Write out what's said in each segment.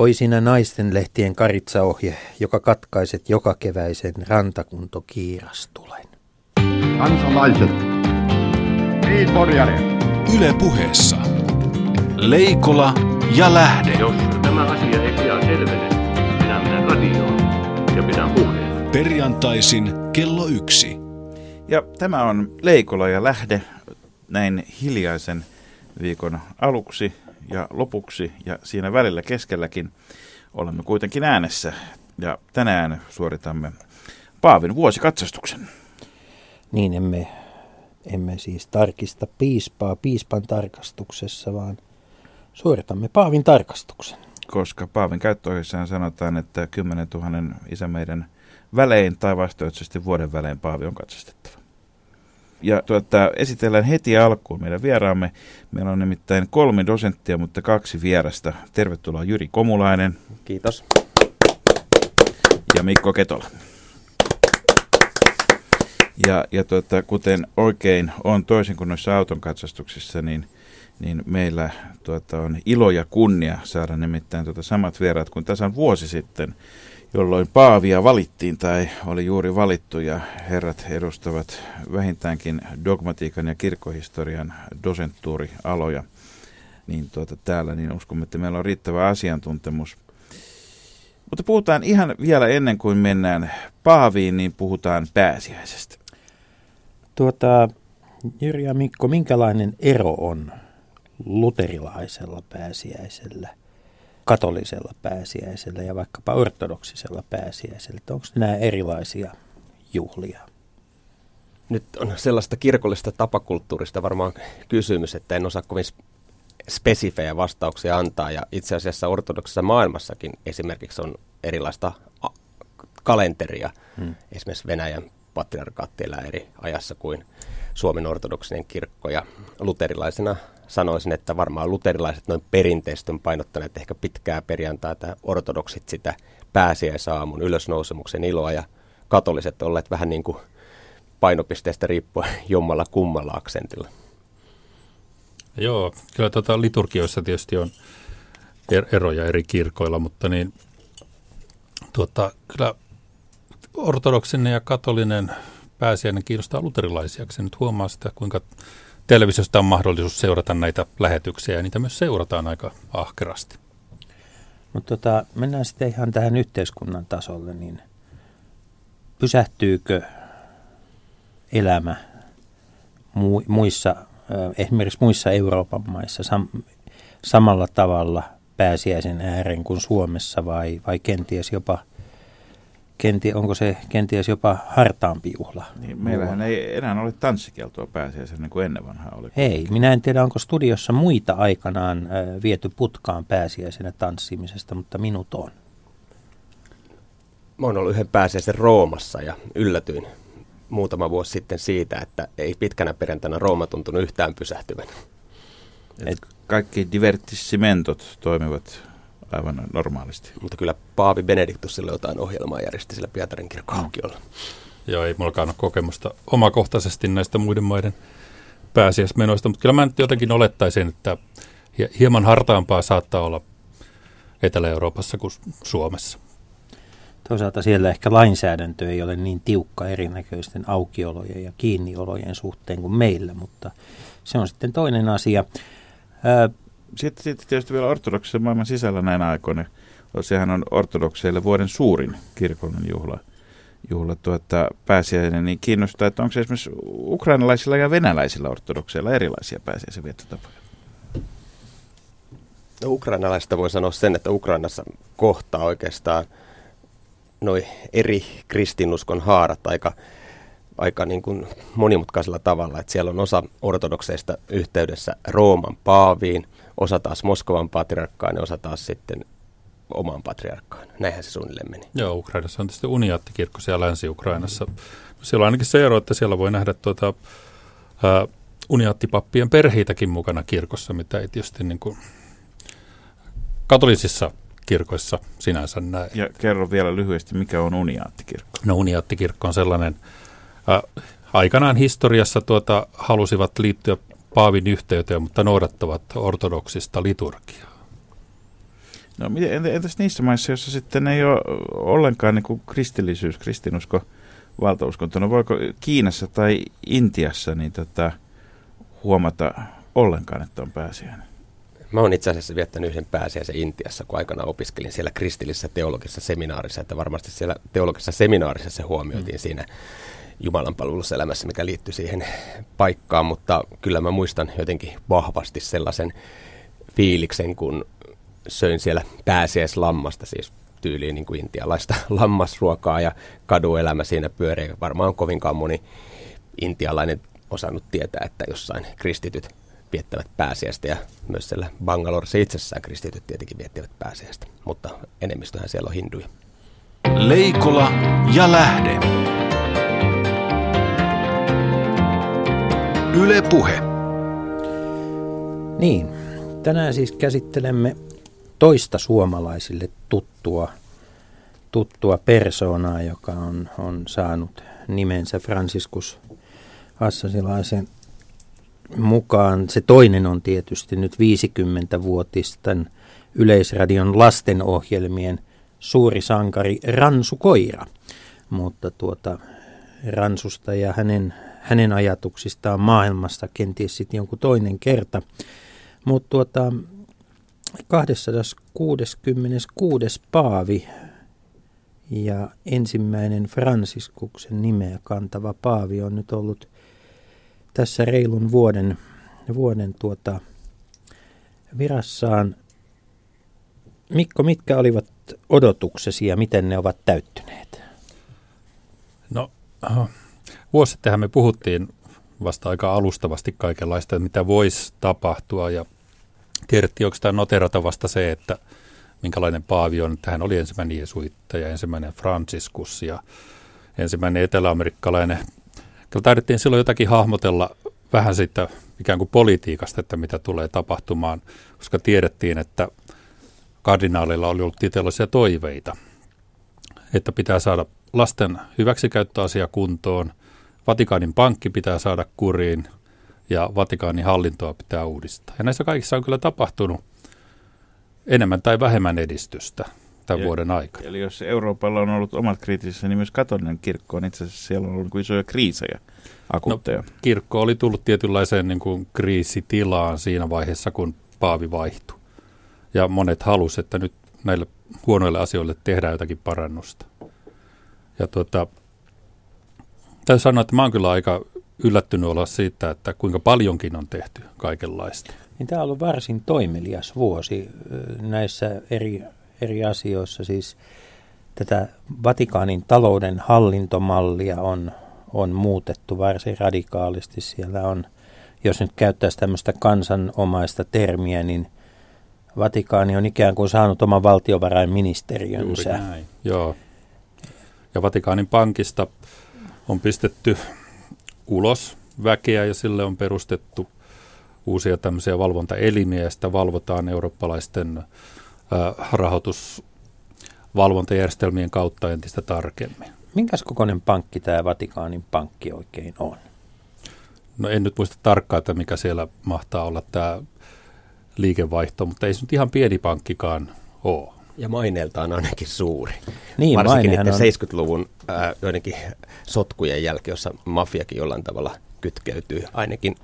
Oi sinä naisten lehtien karitsaohje, joka katkaiset joka keväisen rantakunto kiirastulen. Kansalaiset. Niin, Yle puheessa. Leikola ja Lähde. Jos tämä asia ei pian selvene, minä menen radioon ja pidän puheen. Perjantaisin kello yksi. Ja tämä on Leikola ja Lähde näin hiljaisen viikon aluksi ja lopuksi ja siinä välillä keskelläkin olemme kuitenkin äänessä. Ja tänään suoritamme Paavin vuosikatsastuksen. Niin emme, emme siis tarkista piispaa piispan tarkastuksessa, vaan suoritamme Paavin tarkastuksen. Koska Paavin käyttöohjeessaan sanotaan, että 10 000 isämeiden välein tai vastaavasti vuoden välein Paavi on katsastettava. Ja tuota, esitellään heti alkuun meidän vieraamme. Meillä on nimittäin kolme dosenttia, mutta kaksi vierasta. Tervetuloa Jyri Komulainen. Kiitos. Ja Mikko Ketola. Ja, ja tuota, kuten oikein on toisin kuin noissa auton katsastuksissa, niin, niin meillä tuota, on ilo ja kunnia saada nimittäin tuota samat vieraat kuin tasan vuosi sitten – jolloin Paavia valittiin tai oli juuri valittu ja herrat edustavat vähintäänkin dogmatiikan ja kirkkohistorian dosenttuurialoja. Niin tuota, täällä niin uskomme, että meillä on riittävä asiantuntemus. Mutta puhutaan ihan vielä ennen kuin mennään Paaviin, niin puhutaan pääsiäisestä. Tuota, Jyri ja Mikko, minkälainen ero on luterilaisella pääsiäisellä katolisella pääsiäisellä ja vaikkapa ortodoksisella pääsiäisellä? Onko nämä erilaisia juhlia? Nyt on sellaista kirkollista tapakulttuurista varmaan kysymys, että en osaa kovin spesifejä vastauksia antaa. Ja itse asiassa ortodoksisessa maailmassakin esimerkiksi on erilaista kalenteria. Hmm. Esimerkiksi Venäjän patriarkaatti elää eri ajassa kuin Suomen ortodoksinen kirkko. Ja luterilaisena sanoisin, että varmaan luterilaiset noin perinteisesti on painottaneet ehkä pitkää perjantaita, ortodoksit sitä pääsiäisaamun ylösnousemuksen iloa ja katoliset olleet vähän niin kuin painopisteestä riippuen jommalla kummalla aksentilla. Joo, kyllä tuota liturgioissa tietysti on er-, eroja eri kirkoilla, mutta niin tuota, kyllä ortodoksinen ja katolinen pääsiäinen kiinnostaa luterilaisia. Se nyt huomaa sitä, kuinka televisiosta on mahdollisuus seurata näitä lähetyksiä ja niitä myös seurataan aika ahkerasti. Mutta tota, mennään sitten ihan tähän yhteiskunnan tasolle, niin pysähtyykö elämä muissa, esimerkiksi muissa Euroopan maissa sam- samalla tavalla pääsiäisen ääreen kuin Suomessa vai, vai kenties jopa – Kenti, onko se kenties jopa hartaampi juhla? Niin, meillähän ei enää ole tanssikeltoa pääsiäisenä niin kuin ennen vanhaa oli. Ei, minä en tiedä onko studiossa muita aikanaan äh, viety putkaan pääsiäisenä tanssimisesta, mutta minut on. Mä oon ollut yhden pääsiäisen Roomassa ja yllätyin muutama vuosi sitten siitä, että ei pitkänä perjantaina Rooma tuntunut yhtään pysähtyvän. Et kaikki divertissimentot toimivat aivan normaalisti. Mutta kyllä Paavi Benediktus sille jotain ohjelmaa järjesti sillä Pietarin kirkon mm. aukiolla. Joo, ei mullakaan ole kokemusta omakohtaisesti näistä muiden maiden pääsiäismenoista, mutta kyllä mä nyt jotenkin olettaisin, että hieman hartaampaa saattaa olla Etelä-Euroopassa kuin Suomessa. Toisaalta siellä ehkä lainsäädäntö ei ole niin tiukka erinäköisten aukiolojen ja kiinniolojen suhteen kuin meillä, mutta se on sitten toinen asia. Sitten, sitten tietysti vielä ortodoksisen maailman sisällä näinä aikoina. Sehän on ortodokseille vuoden suurin kirkollinen juhla, juhla tuota, pääsiäinen, niin kiinnostaa, että onko esimerkiksi ukrainalaisilla ja venäläisillä ortodokseilla erilaisia pääsiäisen viettotapoja? No, ukrainalaisista voi sanoa sen, että Ukrainassa kohtaa oikeastaan noin eri kristinuskon haarat aika, aika niin kuin monimutkaisella tavalla. Että siellä on osa ortodokseista yhteydessä Rooman paaviin – osa taas Moskovan patriarkkaan ja osa taas sitten omaan patriarkkaan. Näinhän se suunnilleen meni. Joo, Ukrainassa on tietysti uniaattikirkko siellä Länsi-Ukrainassa. Siellä on ainakin se ero, että siellä voi nähdä tuota, ää, uniaattipappien perheitäkin mukana kirkossa, mitä ei tietysti niin kuin katolisissa kirkoissa sinänsä näe. Ja kerro vielä lyhyesti, mikä on uniaattikirkko? No uniaattikirkko on sellainen, ää, aikanaan historiassa tuota, halusivat liittyä Paavin yhteyteen, mutta noudattavat ortodoksista liturgiaa. No miten, entäs niissä maissa, joissa sitten ei ole ollenkaan niin kuin kristillisyys, kristinusko, valtauskonto, no voiko Kiinassa tai Intiassa niin tota, huomata ollenkaan, että on pääsiäinen? Mä oon itse asiassa viettänyt yhden pääsiäisen Intiassa, kun aikana opiskelin siellä kristillisessä teologisessa seminaarissa, että varmasti siellä teologisessa seminaarissa se huomioitiin mm. siinä Jumalan palveluselämässä, mikä liittyy siihen paikkaan, mutta kyllä mä muistan jotenkin vahvasti sellaisen fiiliksen, kun söin siellä pääsiäislammasta, siis tyyliin niin kuin intialaista lammasruokaa ja kaduelämä siinä pyörii. Varmaan kovinkaan moni intialainen osannut tietää, että jossain kristityt viettävät pääsiäistä ja myös siellä Bangaloressa itsessään kristityt tietenkin viettivät pääsiäistä, mutta enemmistöhän siellä on hinduja. Leikola ja lähde. Yle Puhe. Niin, tänään siis käsittelemme toista suomalaisille tuttua, tuttua persoonaa, joka on, on saanut nimensä Franciscus Assasilaisen mukaan. Se toinen on tietysti nyt 50-vuotisten Yleisradion lastenohjelmien suuri sankari Ransu Koira. Mutta tuota, Ransusta ja hänen, hänen ajatuksistaan maailmasta kenties sitten jonkun toinen kerta. Mutta tuota, 266. paavi ja ensimmäinen Fransiskuksen nimeä kantava paavi on nyt ollut tässä reilun vuoden, vuoden tuota virassaan. Mikko, mitkä olivat odotuksesi ja miten ne ovat täyttyneet? No, vuosi sittenhän me puhuttiin vasta aika alustavasti kaikenlaista, mitä voisi tapahtua ja Kertti, onko tämä noterata vasta se, että minkälainen paavi on. Tähän oli ensimmäinen jesuittaja, ensimmäinen Franciscus ja ensimmäinen eteläamerikkalainen. Kyllä taidettiin silloin jotakin hahmotella vähän siitä ikään kuin politiikasta, että mitä tulee tapahtumaan, koska tiedettiin, että kardinaalilla oli ollut tietynlaisia toiveita, että pitää saada lasten hyväksikäyttöasia kuntoon, Vatikaanin pankki pitää saada kuriin – ja Vatikaanin hallintoa pitää uudistaa. Ja näissä kaikissa on kyllä tapahtunut enemmän tai vähemmän edistystä tämän ja, vuoden aikana. Eli jos Euroopalla on ollut omat kriittisessä, niin myös katolinen kirkko on itse asiassa siellä on ollut isoja kriisejä, akuutteja. No, kirkko oli tullut tietynlaiseen niin kuin kriisitilaan siinä vaiheessa, kun paavi vaihtui. Ja monet halusivat, että nyt näille huonoille asioille tehdään jotakin parannusta. Ja tuota, täytyy sanoa, että mä oon kyllä aika yllättynyt olla siitä, että kuinka paljonkin on tehty kaikenlaista. Niin tämä on ollut varsin toimelias vuosi näissä eri, eri asioissa. Siis tätä Vatikaanin talouden hallintomallia on, on muutettu varsin radikaalisti. Siellä on, jos nyt käyttäisi tämmöistä kansanomaista termiä, niin Vatikaani on ikään kuin saanut oman valtiovarainministeriönsä. Juuri näin, joo. Ja Vatikaanin pankista on pistetty ulos väkeä ja sille on perustettu uusia tämmöisiä valvontaelimiä ja sitä valvotaan eurooppalaisten äh, rahoitusvalvontajärjestelmien kautta entistä tarkemmin. Minkäs kokoinen pankki tämä Vatikaanin pankki oikein on? No en nyt muista tarkkaan, että mikä siellä mahtaa olla tämä liikevaihto, mutta ei se nyt ihan pieni pankkikaan ole. Ja maineeltaan ainakin suuri. Niin, Varsinkin niiden on... 70-luvun ää, joidenkin sotkujen jälkeen, jossa mafiakin jollain tavalla kytkeytyy ainakin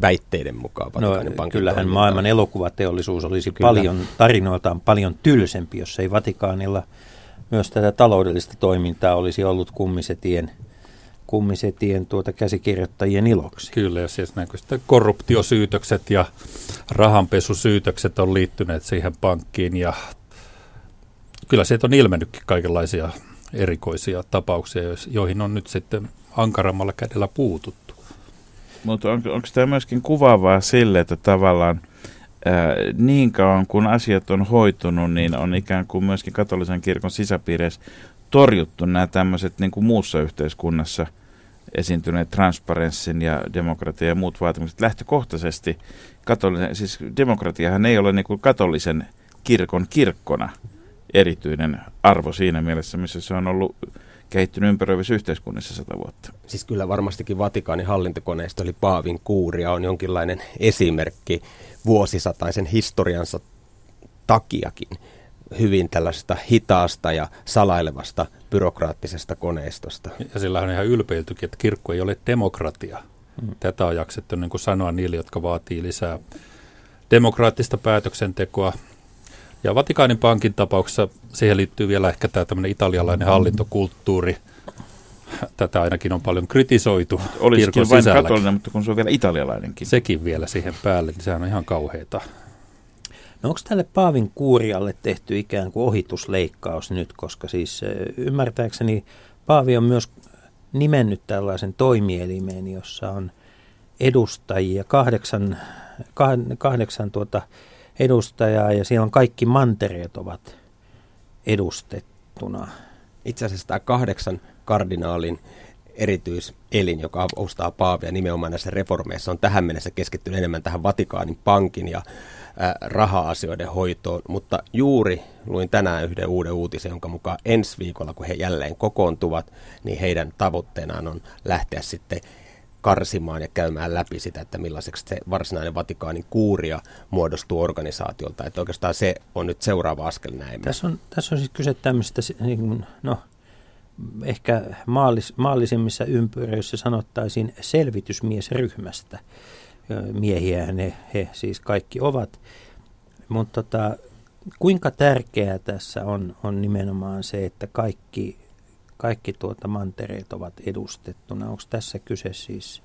väitteiden mukaan. No, kyllähän toimintaan. maailman elokuvateollisuus olisi Kyllä. paljon tarinoiltaan paljon tylsempi, jos ei Vatikaanilla myös tätä taloudellista toimintaa olisi ollut kummisetien kummisetien tuota käsikirjoittajien iloksi. Kyllä, ja siis sitten korruptiosyytökset ja rahanpesusyytökset on liittyneet siihen pankkiin ja kyllä sieltä on ilmennytkin kaikenlaisia erikoisia tapauksia, joihin on nyt sitten ankarammalla kädellä puututtu. Mutta on, onko tämä myöskin kuvaavaa sille, että tavallaan ää, niin kauan kun asiat on hoitunut, niin on ikään kuin myöskin katolisen kirkon sisäpiireissä torjuttu nämä tämmöiset niin kuin muussa yhteiskunnassa esiintyneet transparenssin ja demokratia ja muut vaatimukset lähtökohtaisesti. Katolisen, siis demokratiahan ei ole niin kuin katolisen kirkon kirkkona – erityinen arvo siinä mielessä, missä se on ollut kehittynyt ympäröivissä yhteiskunnissa sata vuotta. Siis kyllä varmastikin Vatikaanin hallintokoneista oli Paavin kuuria on jonkinlainen esimerkki vuosisataisen historiansa takiakin. hyvin tällaista hitaasta ja salailevasta byrokraattisesta koneistosta. Ja sillä on ihan ylpeiltykin, että kirkko ei ole demokratia. Mm. Tätä on jaksettu niin kuin sanoa niille, jotka vaatii lisää demokraattista päätöksentekoa. Ja Vatikaanin pankin tapauksessa siihen liittyy vielä ehkä tämä tämmöinen italialainen hallintokulttuuri. Tätä ainakin on paljon kritisoitu Olisikin vain sisällä. katolinen, mutta kun se on vielä italialainenkin. Sekin vielä siihen päälle, niin sehän on ihan kauheita. No onko tälle Paavin kuurialle tehty ikään kuin ohitusleikkaus nyt, koska siis ymmärtääkseni Paavi on myös nimennyt tällaisen toimielimen, jossa on edustajia, kahdeksan, kahdeksan tuota edustajaa ja siellä on kaikki mantereet ovat edustettuna. Itse asiassa tämä kahdeksan kardinaalin erityiselin, joka avustaa Paavia nimenomaan näissä reformeissa, on tähän mennessä keskittynyt enemmän tähän Vatikaanin pankin ja raha-asioiden hoitoon, mutta juuri luin tänään yhden uuden uutisen, jonka mukaan ensi viikolla, kun he jälleen kokoontuvat, niin heidän tavoitteenaan on lähteä sitten karsimaan ja käymään läpi sitä, että millaiseksi se varsinainen Vatikaanin kuuria muodostuu organisaatiolta. Että oikeastaan se on nyt seuraava askel näin. Tässä on, tässä on siis kyse tämmöistä, niin no, ehkä maallis, maallisimmissa ympyröissä sanottaisiin selvitysmiesryhmästä miehiä ne he siis kaikki ovat. Mutta tota, kuinka tärkeää tässä on, on nimenomaan se, että kaikki, kaikki tuota mantereet ovat edustettuna. Onko tässä kyse siis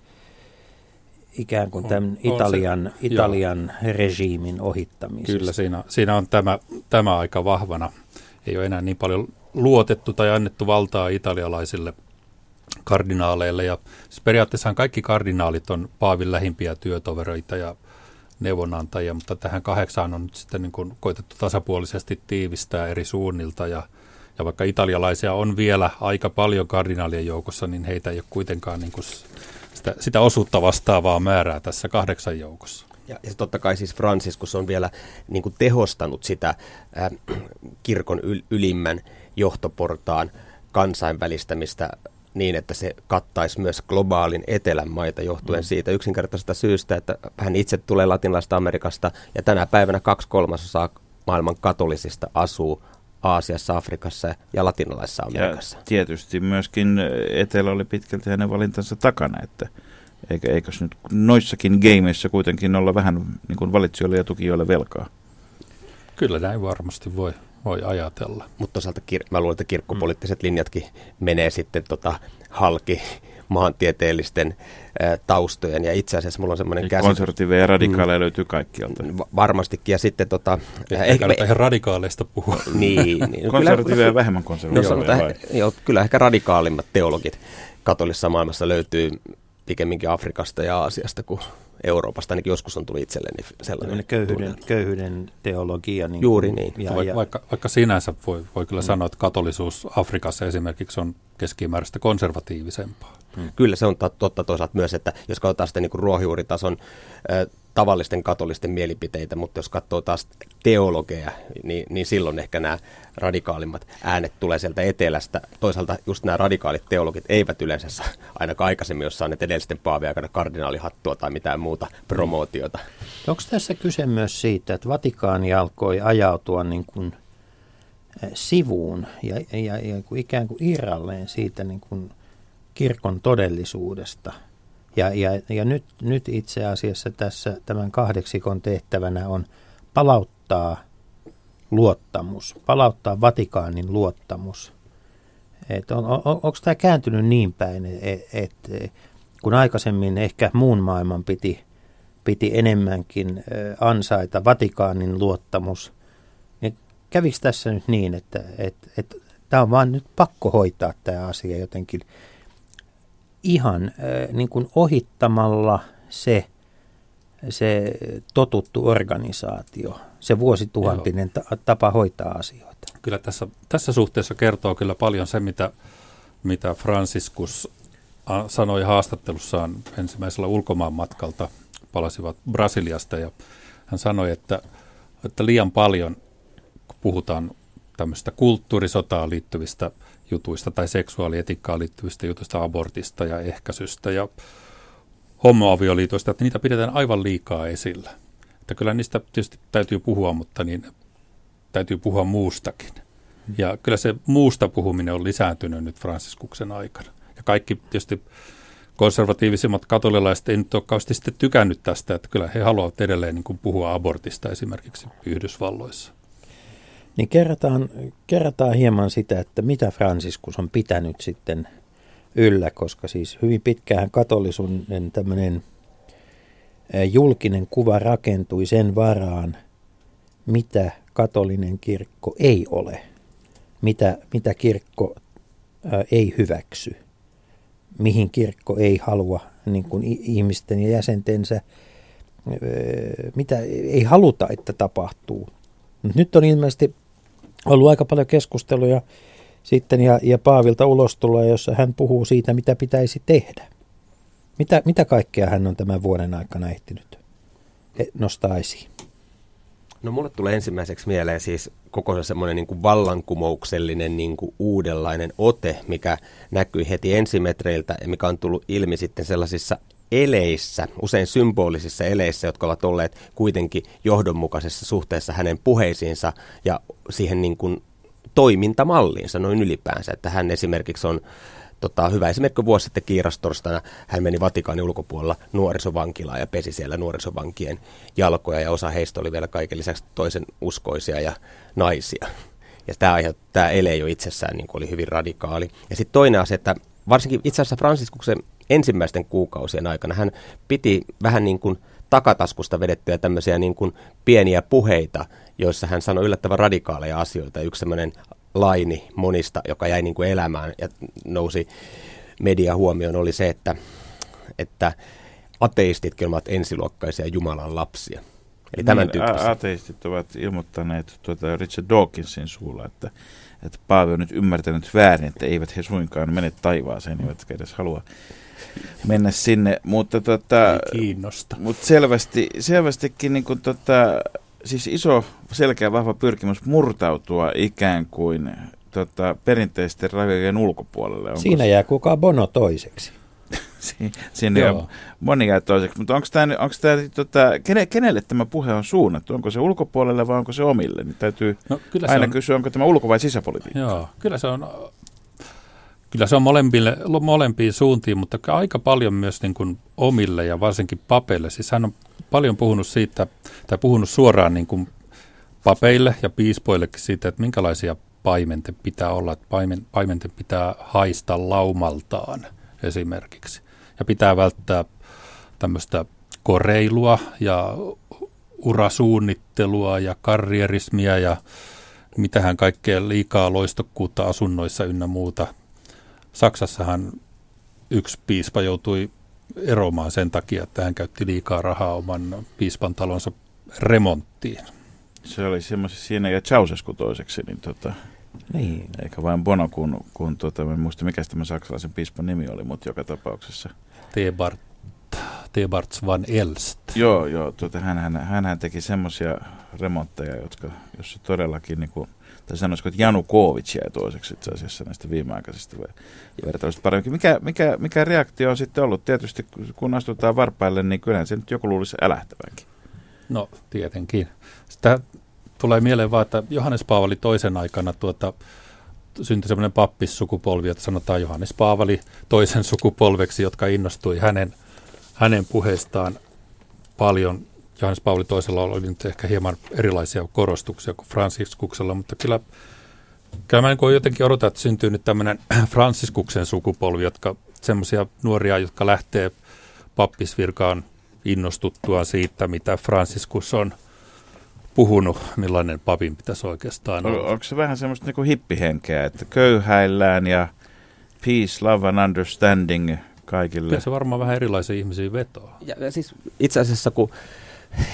ikään kuin tämän on, Italian, on se, Italian regiimin ohittamisesta? Kyllä, siinä, siinä on tämä, tämä aika vahvana. Ei ole enää niin paljon luotettu tai annettu valtaa italialaisille – kardinaaleille. Ja siis periaatteessa kaikki kardinaalit on Paavin lähimpiä työtovereita ja neuvonantajia, mutta tähän kahdeksaan on nyt sitten niin kuin koitettu tasapuolisesti tiivistää eri suunnilta ja ja vaikka italialaisia on vielä aika paljon kardinaalien joukossa, niin heitä ei ole kuitenkaan niin kuin sitä, sitä osuutta vastaavaa määrää tässä kahdeksan joukossa. Ja, ja totta kai siis Franciscus on vielä niin kuin tehostanut sitä äh, kirkon yl, ylimmän johtoportaan kansainvälistämistä niin, että se kattaisi myös globaalin etelän maita johtuen mm. siitä yksinkertaisesta syystä, että hän itse tulee latinalaisesta Amerikasta ja tänä päivänä kaksi kolmasosaa maailman katolisista asuu Aasiassa, Afrikassa ja latinalaisessa Amerikassa. Ja tietysti myöskin etelä oli pitkälti hänen valintansa takana, että eikö, eikös nyt noissakin gameissa kuitenkin olla vähän niin kuin valitsijoille ja tukijoille velkaa? Kyllä näin varmasti voi, voi ajatella. Mutta toisaalta kir- mä luulen, että kirkkopoliittiset linjatkin menee sitten tota halki maantieteellisten taustojen. Ja itse asiassa mulla on semmoinen käsitys. Konservatiiveja ja radikaaleja mm, löytyy kaikkialta. Va- varmastikin. Ja sitten tota... Ehkä me... ihan radikaaleista puhua. niin. niin konservatiiveja ja vähemmän konservatiiveja. No, joo, kyllä ehkä radikaalimmat teologit katolisessa maailmassa löytyy pikemminkin Afrikasta ja Aasiasta kuin Euroopasta, ainakin joskus on tullut itselleni sellainen. Köyhyyden, köyhyyden teologia. Niin Juuri niin. Ja, Va- ja, vaikka, vaikka sinänsä voi, voi kyllä mm. sanoa, että katolisuus Afrikassa esimerkiksi on keskimääräistä konservatiivisempaa. Mm. Kyllä se on totta toisaalta myös, että jos katsotaan sitten niin ruohonjuuritason tavallisten katolisten mielipiteitä, mutta jos katsoo taas teologeja, niin, niin silloin ehkä nämä radikaalimmat äänet tulee sieltä etelästä. Toisaalta just nämä radikaalit teologit eivät yleensä ainakaan aikaisemmin ole saaneet edellisten paavien aikana kardinaalihattua tai mitään muuta promootiota. Onko tässä kyse myös siitä, että Vatikaani alkoi ajautua niin kuin sivuun ja, ja, ja ikään kuin irralleen siitä niin kuin kirkon todellisuudesta – ja, ja, ja nyt, nyt itse asiassa tässä tämän kahdeksikon tehtävänä on palauttaa luottamus, palauttaa Vatikaanin luottamus. Et on, on, onko tämä kääntynyt niin päin, että et, kun aikaisemmin ehkä muun maailman piti, piti enemmänkin ansaita Vatikaanin luottamus, niin kävikö tässä nyt niin, että et, et, tämä on vaan nyt pakko hoitaa tämä asia jotenkin ihan niin kuin ohittamalla se, se totuttu organisaatio, se vuosituhantinen ta- tapa hoitaa asioita. Kyllä tässä, tässä suhteessa kertoo kyllä paljon se, mitä, mitä Franciscus sanoi haastattelussaan ensimmäisellä ulkomaan matkalta, palasivat Brasiliasta ja hän sanoi, että, että liian paljon, kun puhutaan tämmöistä kulttuurisotaan liittyvistä jutuista tai seksuaalietiikkaan liittyvistä jutuista, abortista ja ehkäisystä ja homoavioliitoista, että niitä pidetään aivan liikaa esillä. Että kyllä niistä tietysti täytyy puhua, mutta niin täytyy puhua muustakin. Ja kyllä se muusta puhuminen on lisääntynyt nyt Franciskuksen aikana. Ja kaikki tietysti konservatiivisimmat katolilaiset ei nyt ole kauheasti sitten tykännyt tästä, että kyllä he haluavat edelleen niin kuin puhua abortista esimerkiksi Yhdysvalloissa. Niin kerrataan, kerrataan hieman sitä, että mitä Franciscus on pitänyt sitten yllä, koska siis hyvin pitkään katolisuuden tämmöinen julkinen kuva rakentui sen varaan, mitä katolinen kirkko ei ole, mitä, mitä kirkko ei hyväksy, mihin kirkko ei halua niin kuin ihmisten ja jäsentensä, mitä ei haluta, että tapahtuu. Nyt on ilmeisesti ollut aika paljon keskusteluja sitten ja, ja Paavilta ulostuloa, jossa hän puhuu siitä, mitä pitäisi tehdä. Mitä, mitä kaikkea hän on tämän vuoden aikana ehtinyt e, nostaa esiin? No mulle tulee ensimmäiseksi mieleen siis koko semmoinen niin vallankumouksellinen niin kuin uudenlainen ote, mikä näkyi heti ensimetreiltä ja mikä on tullut ilmi sitten sellaisissa eleissä, usein symbolisissa eleissä, jotka ovat olleet kuitenkin johdonmukaisessa suhteessa hänen puheisiinsa ja siihen niin kuin toimintamalliinsa noin ylipäänsä. Että hän esimerkiksi on tota, hyvä esimerkki vuosi sitten kiirastorstana hän meni Vatikaanin ulkopuolella nuorisovankilaan ja pesi siellä nuorisovankien jalkoja ja osa heistä oli vielä kaiken lisäksi toisen uskoisia ja naisia. Ja tämä, aihe, tämä ele jo itsessään niin oli hyvin radikaali. Ja sitten toinen asia, että varsinkin itse asiassa Fransiskuksen ensimmäisten kuukausien aikana hän piti vähän niin kuin takataskusta vedettyjä tämmöisiä niin kuin pieniä puheita, joissa hän sanoi yllättävän radikaaleja asioita. Yksi semmoinen laini monista, joka jäi niin kuin elämään ja nousi media huomioon, oli se, että, että ateistitkin ovat ensiluokkaisia Jumalan lapsia. Eli tämän niin, ateistit ovat ilmoittaneet tuota Richard Dawkinsin suulla, että, että Paavi on nyt ymmärtänyt väärin, että eivät he suinkaan mene taivaaseen, eivätkä edes halua mennä sinne. Mutta, tota, kiinnosta. mutta selvästi, selvästikin niin kuin, tota, siis iso, selkeä, vahva pyrkimys murtautua ikään kuin tota, perinteisten rajojen ulkopuolelle. Onko Siinä jää kukaan Bono toiseksi. Siinä Joo. on moni jää toiseksi. Mutta onko tämä, onko tämä tota, kene, kenelle tämä puhe on suunnattu? Onko se ulkopuolelle vai onko se omille? Niin täytyy no, kyllä aina on, kysyä, onko tämä ulko- vai sisäpolitiikka? Joo, kyllä se on Kyllä se on molempille, molempiin suuntiin, mutta aika paljon myös niin kuin omille ja varsinkin papeille. Siis hän on paljon puhunut siitä, tai puhunut suoraan niin kuin papeille ja piispoillekin siitä, että minkälaisia paimenten pitää olla. Että paimen, paimenten pitää haista laumaltaan esimerkiksi. Ja pitää välttää tämmöistä koreilua ja urasuunnittelua ja karrierismia ja mitähän kaikkea liikaa loistokkuutta asunnoissa ynnä muuta. Saksassahan yksi piispa joutui eromaan sen takia, että hän käytti liikaa rahaa oman piispan talonsa remonttiin. Se oli semmoisessa siinä ja Ceausescu toiseksi, niin tota, niin. eikä vain Bono, kun, kun tota, en muista mikä tämä saksalaisen piispan nimi oli, mutta joka tapauksessa. Tebart, Tebarts van Elst. Joo, joo tuota, hän, hän, hän teki semmoisia remontteja, jotka, jossa todellakin niin kuin, tai sanoisiko, että Janukovic jäi toiseksi itse asiassa näistä viimeaikaisista vertailuista paremmin. Mikä, mikä, mikä reaktio on sitten ollut? Tietysti kun astutaan varpaille, niin kyllähän se nyt joku luulisi älähtävänkin. No, tietenkin. Sitä tulee mieleen vaan, että Johannes Paavali toisen aikana tuota, syntyi semmoinen pappissukupolvi, että sanotaan Johannes Paavali toisen sukupolveksi, jotka innostui hänen, hänen puheestaan paljon Johannes Pauli toisella oli nyt ehkä hieman erilaisia korostuksia kuin Franciskuksella, mutta kyllä, kyllä mä niin jotenkin odotan, että syntyy nyt tämmöinen Franciskuksen sukupolvi, jotka semmoisia nuoria, jotka lähtee pappisvirkaan innostuttua siitä, mitä Franciscus on puhunut, millainen papin pitäisi oikeastaan olla. Onko se vähän semmoista niin kuin hippihenkeä, että köyhäillään ja peace, love and understanding kaikille? Kyllä se varmaan vähän erilaisia ihmisiä vetoa. Ja, ja siis itse asiassa kun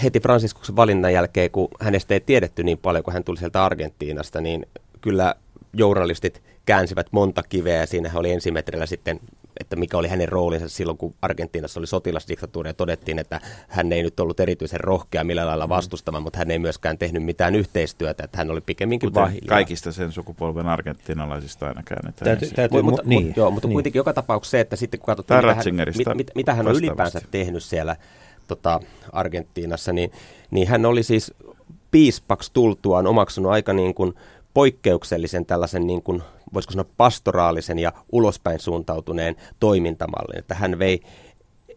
heti Fransiskuksen valinnan jälkeen, kun hänestä ei tiedetty niin paljon, kun hän tuli sieltä Argentiinasta, niin kyllä journalistit käänsivät monta kiveä ja siinä oli ensimetrillä sitten, että mikä oli hänen roolinsa silloin, kun Argentiinassa oli sotilasdiktatuuri ja todettiin, että hän ei nyt ollut erityisen rohkea millä lailla mm. vastustamaan, mutta hän ei myöskään tehnyt mitään yhteistyötä, että hän oli pikemminkin vahiljaa. Kaikista sen sukupolven argentinalaisista aina käännetään. Täytyy, täytyy, mutta, niin, mutta, joo, mutta niin. kuitenkin joka tapauksessa se, että sitten kun katsotaan, mitä hän, mit, mit, mitä hän on ylipäänsä tehnyt siellä tota, Argentiinassa, niin, niin hän oli siis piispaksi tultuaan omaksunut aika niin kuin poikkeuksellisen tällaisen niin kuin, voisiko sanoa pastoraalisen ja ulospäin suuntautuneen toimintamallin. Että hän vei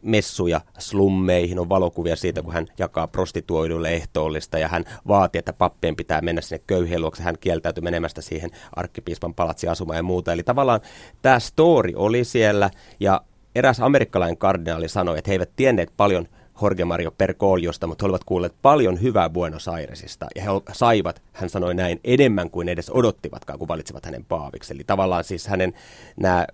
messuja slummeihin, on valokuvia siitä, kun hän jakaa prostituoiduille ehtoollista ja hän vaati, että pappien pitää mennä sinne köyhien luokse. Hän kieltäytyi menemästä siihen arkkipiispan palatsi asumaan ja muuta. Eli tavallaan tämä story oli siellä ja eräs amerikkalainen kardinaali sanoi, että he eivät tienneet paljon Jorge Mario Percoliosta, mutta he olivat kuulleet paljon hyvää Buenos Airesista. Ja he saivat, hän sanoi näin, enemmän kuin edes odottivatkaan, kun valitsivat hänen paaviksi. Eli tavallaan siis hänen nämä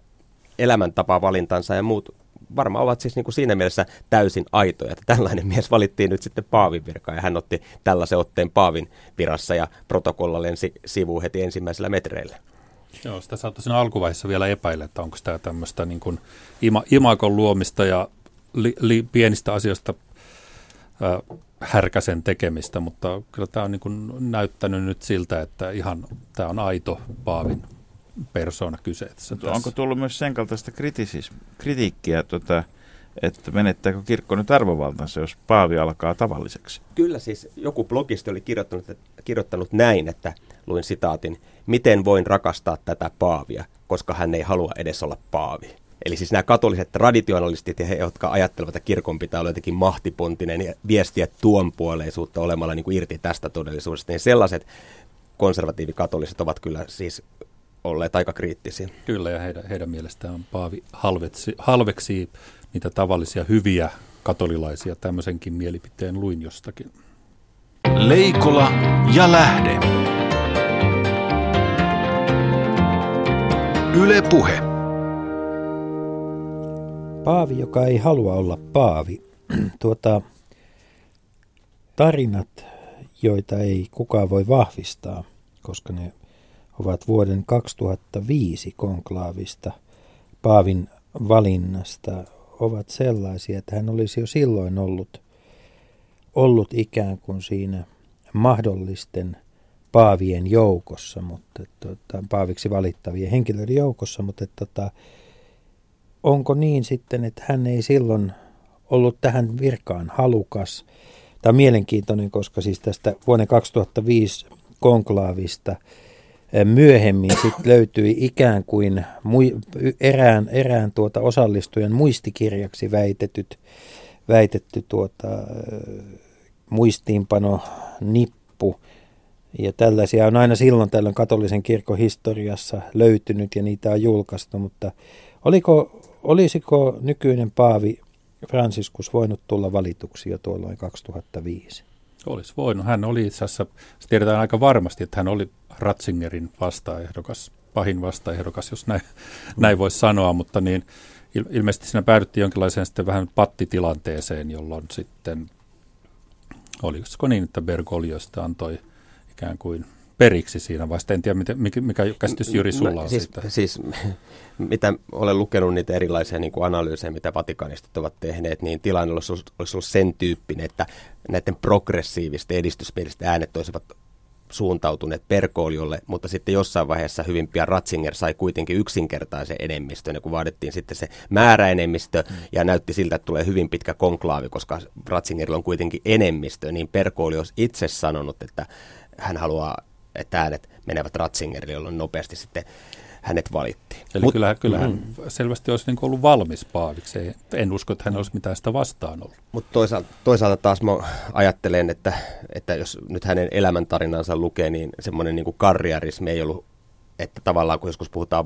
elämäntapavalintansa ja muut varmaan ovat siis niin kuin siinä mielessä täysin aitoja, että tällainen mies valittiin nyt sitten Paavin virkaan ja hän otti tällaisen otteen Paavin virassa ja protokolla lensi sivuun heti ensimmäisellä metreillä. Joo, sitä saattaa siinä alkuvaiheessa vielä epäillä, että onko tämä tämmöistä niin kuin ima, imakon luomista ja li, li, pienistä asioista äh, härkäsen tekemistä, mutta kyllä tämä on niin kuin näyttänyt nyt siltä, että ihan tämä on aito Paavin persoona kyseessä. Onko tullut myös sen kaltaista kritiikkiä, tuota, että menettääkö kirkko nyt arvovaltansa, jos paavi alkaa tavalliseksi? Kyllä siis joku blogisti oli kirjoittanut, kirjoittanut näin, että luin sitaatin, miten voin rakastaa tätä paavia, koska hän ei halua edes olla paavi. Eli siis nämä katoliset traditionalistit ja he, jotka ajattelevat, että kirkon pitää olla jotenkin mahtipontinen ja viestiä tuonpuoleisuutta olemalla niin kuin irti tästä todellisuudesta, niin sellaiset konservatiivikatoliset ovat kyllä siis olleet aika kriittisiä. Kyllä, ja heidän, heidän mielestään Paavi halveksi, halveksii niitä tavallisia hyviä katolilaisia. Tämmöisenkin mielipiteen luin jostakin. Leikola ja lähde. Yle Puhe. Paavi, joka ei halua olla paavi. tuota, tarinat, joita ei kukaan voi vahvistaa, koska ne ovat vuoden 2005 konklaavista Paavin valinnasta ovat sellaisia, että hän olisi jo silloin ollut, ollut ikään kuin siinä mahdollisten paavien joukossa, mutta tota, paaviksi valittavien henkilöiden joukossa, mutta tota, onko niin sitten, että hän ei silloin ollut tähän virkaan halukas. Tämä on mielenkiintoinen, koska siis tästä vuoden 2005 konklaavista – myöhemmin sit löytyi ikään kuin erään, erään tuota osallistujan muistikirjaksi väitetyt, väitetty tuota, muistiinpano nippu. Ja tällaisia on aina silloin tällöin katolisen kirkon historiassa löytynyt ja niitä on julkaistu, mutta oliko, olisiko nykyinen paavi Franciscus voinut tulla valituksi jo tuolloin 2005? Olisi voinut. Hän oli itse asiassa, se tiedetään aika varmasti, että hän oli Ratzingerin vastaehdokas, pahin vastaehdokas, jos näin, näin voisi sanoa, mutta niin ilmeisesti siinä päädyttiin jonkinlaiseen sitten vähän pattitilanteeseen, jolloin sitten, oliko niin, että Bergogliosta antoi ikään kuin periksi siinä, vai en tiedä, mikä, mikä käsitys Jyri sulla on siis, siitä? Siis, mitä olen lukenut niitä erilaisia niin kuin analyysejä, mitä Vatikanistit ovat tehneet, niin tilanne olisi, olisi ollut sen tyyppinen, että näiden progressiivisten edistysmielisten äänet olisivat suuntautuneet Perkooliolle, mutta sitten jossain vaiheessa hyvin pian Ratzinger sai kuitenkin yksinkertaisen enemmistön, ja kun vaadittiin sitten se määräenemmistö, mm. ja näytti siltä, että tulee hyvin pitkä konklaavi, koska Ratzingerilla on kuitenkin enemmistö, niin Perkooli olisi itse sanonut, että hän haluaa, että äänet menevät Ratzingerille, jolloin nopeasti sitten hänet valittiin. Eli Mut, kyllähän, kyllähän mm. selvästi olisi niin ollut valmis paaviksi. En usko, että hän olisi mitään sitä vastaan ollut. Mutta toisaalta, toisaalta taas mä ajattelen, että, että jos nyt hänen elämäntarinansa lukee, niin semmoinen niin karriarismi ei ollut että tavallaan kun joskus puhutaan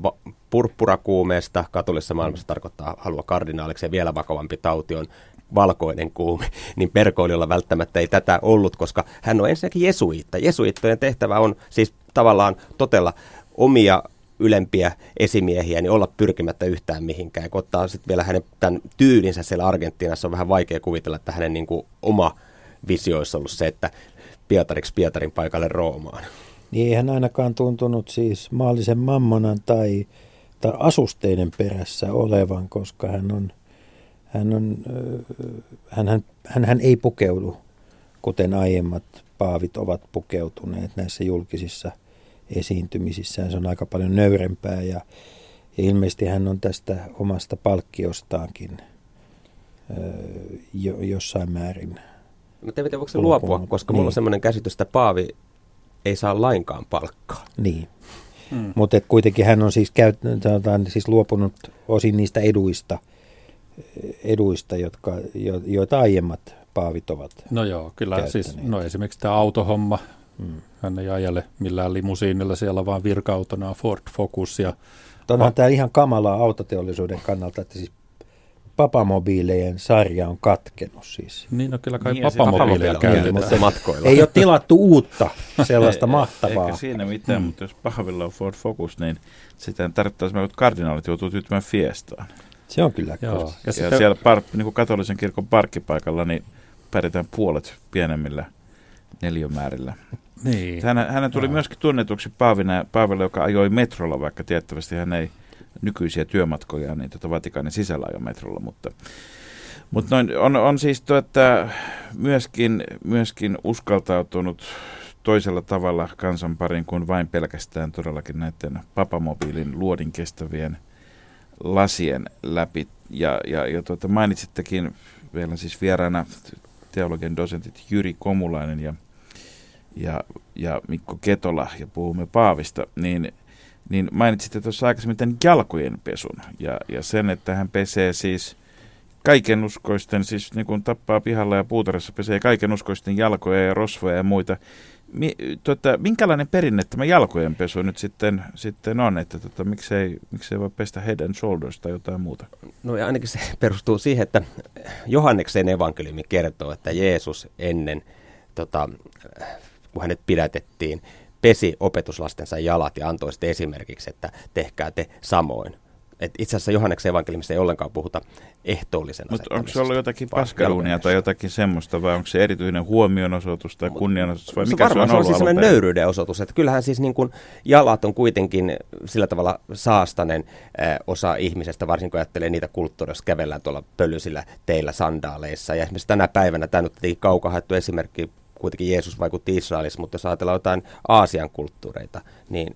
purppurakuumeesta, katolisessa maailmassa tarkoittaa halua kardinaaliksi ja vielä vakavampi tauti on valkoinen kuume, niin Perkoiliolla välttämättä ei tätä ollut, koska hän on ensinnäkin jesuitta. Jesuittojen tehtävä on siis tavallaan totella omia ylempiä esimiehiä, niin olla pyrkimättä yhtään mihinkään. Kun ottaa sitten vielä hänen tämän tyylinsä siellä Argentiinassa, on vähän vaikea kuvitella, että hänen niin kuin oma visio olisi ollut se, että Pietariksi Pietarin paikalle Roomaan. Niin ei hän ainakaan tuntunut siis maallisen mammonan tai, tai asusteiden perässä olevan, koska hän on, hän, on, hän, hän, hän, hän ei pukeudu, kuten aiemmat paavit ovat pukeutuneet näissä julkisissa esiintymisissään. Se on aika paljon nöyrempää ja, ja ilmeisesti hän on tästä omasta palkkiostaankin jo, jossain määrin Mä tiedän, voiko se luopua, koska mulla on niin. semmoinen käsitys, että Paavi ei saa lainkaan palkkaa. Niin. Mm. Mutta kuitenkin hän on siis, käyt, sanotaan, siis luopunut osin niistä eduista, eduista jotka, jo, joita aiemmat paavit ovat. No joo, kyllä siis, no esimerkiksi tämä autohomma, mm. hän ei ajele millään limusiinilla, siellä vaan virka-autona on Ford Focus ja Onhan tämä ihan kamalaa autoteollisuuden kannalta, että siis papamobiilejen sarja on katkenut siis. niin no kyllä kai Niin, se papamobiileja käytetään. mutta matkoilla. Ei ole tilattu uutta sellaista mahtavaa. Eikä siinä mitään, mm. mutta jos pahvilla on Ford Focus, niin sitä tarkoittaa esimerkiksi, että kardinaalit joutuu tyytymään fiestaan. Se on kyllä. Joo. Ja, Ja siellä par, niin kuin katolisen kirkon parkkipaikalla niin pärjätään puolet pienemmillä neliömäärillä. niin, Hän, hän tuli Joo. myöskin tunnetuksi Paavina, Paaville, joka ajoi metrolla, vaikka tiettävästi hän ei nykyisiä työmatkoja niin tuota Vatikaanin sisällä ajo metrolla, mutta, mutta noin, on, on siis tuota, myöskin, myöskin uskaltautunut toisella tavalla kansan parin kuin vain pelkästään todellakin näiden papamobiilin luodin kestävien lasien läpi. Ja, ja, ja tuota, mainitsittekin vielä siis vieraana teologian dosentit Jyri Komulainen ja, ja, ja Mikko Ketola ja puhumme Paavista, niin, niin mainitsitte tuossa aikaisemmin tämän jalkojen pesun ja, ja sen, että hän pesee siis kaikenuskoisten, siis niin kuin tappaa pihalla ja puutarhassa pesee kaikenuskoisten jalkoja ja rosvoja ja muita. Mi, tota, minkälainen perinne tämä jalkojen pesu nyt sitten, sitten on, että tota, miksei, miksei voi pestä head and shoulders tai jotain muuta? No ja ainakin se perustuu siihen, että Johanneksen evankeliumi kertoo, että Jeesus ennen, tota, kun hänet pidätettiin, pesi opetuslastensa jalat ja antoi sitten esimerkiksi, että tehkää te samoin. Et itse asiassa Johanneksen evankeliumissa ei ollenkaan puhuta ehtoollisen Mutta onko se ollut jotakin paskaduunia tai jotakin semmoista, vai onko se erityinen huomionosoitus tai kunnianosoitus, vai se mikä se varmaan on se on ollut siis alun sellainen perin? nöyryyden osoitus, että kyllähän siis niin kuin jalat on kuitenkin sillä tavalla saastainen äh, osa ihmisestä, varsinkin kun ajattelee niitä kulttuureja, jos kävellään tuolla pölyisillä teillä sandaaleissa. Ja esimerkiksi tänä päivänä, tämä nyt kaukahaettu esimerkki, kuitenkin Jeesus vaikutti Israelissa, mutta jos ajatellaan jotain Aasian kulttuureita, niin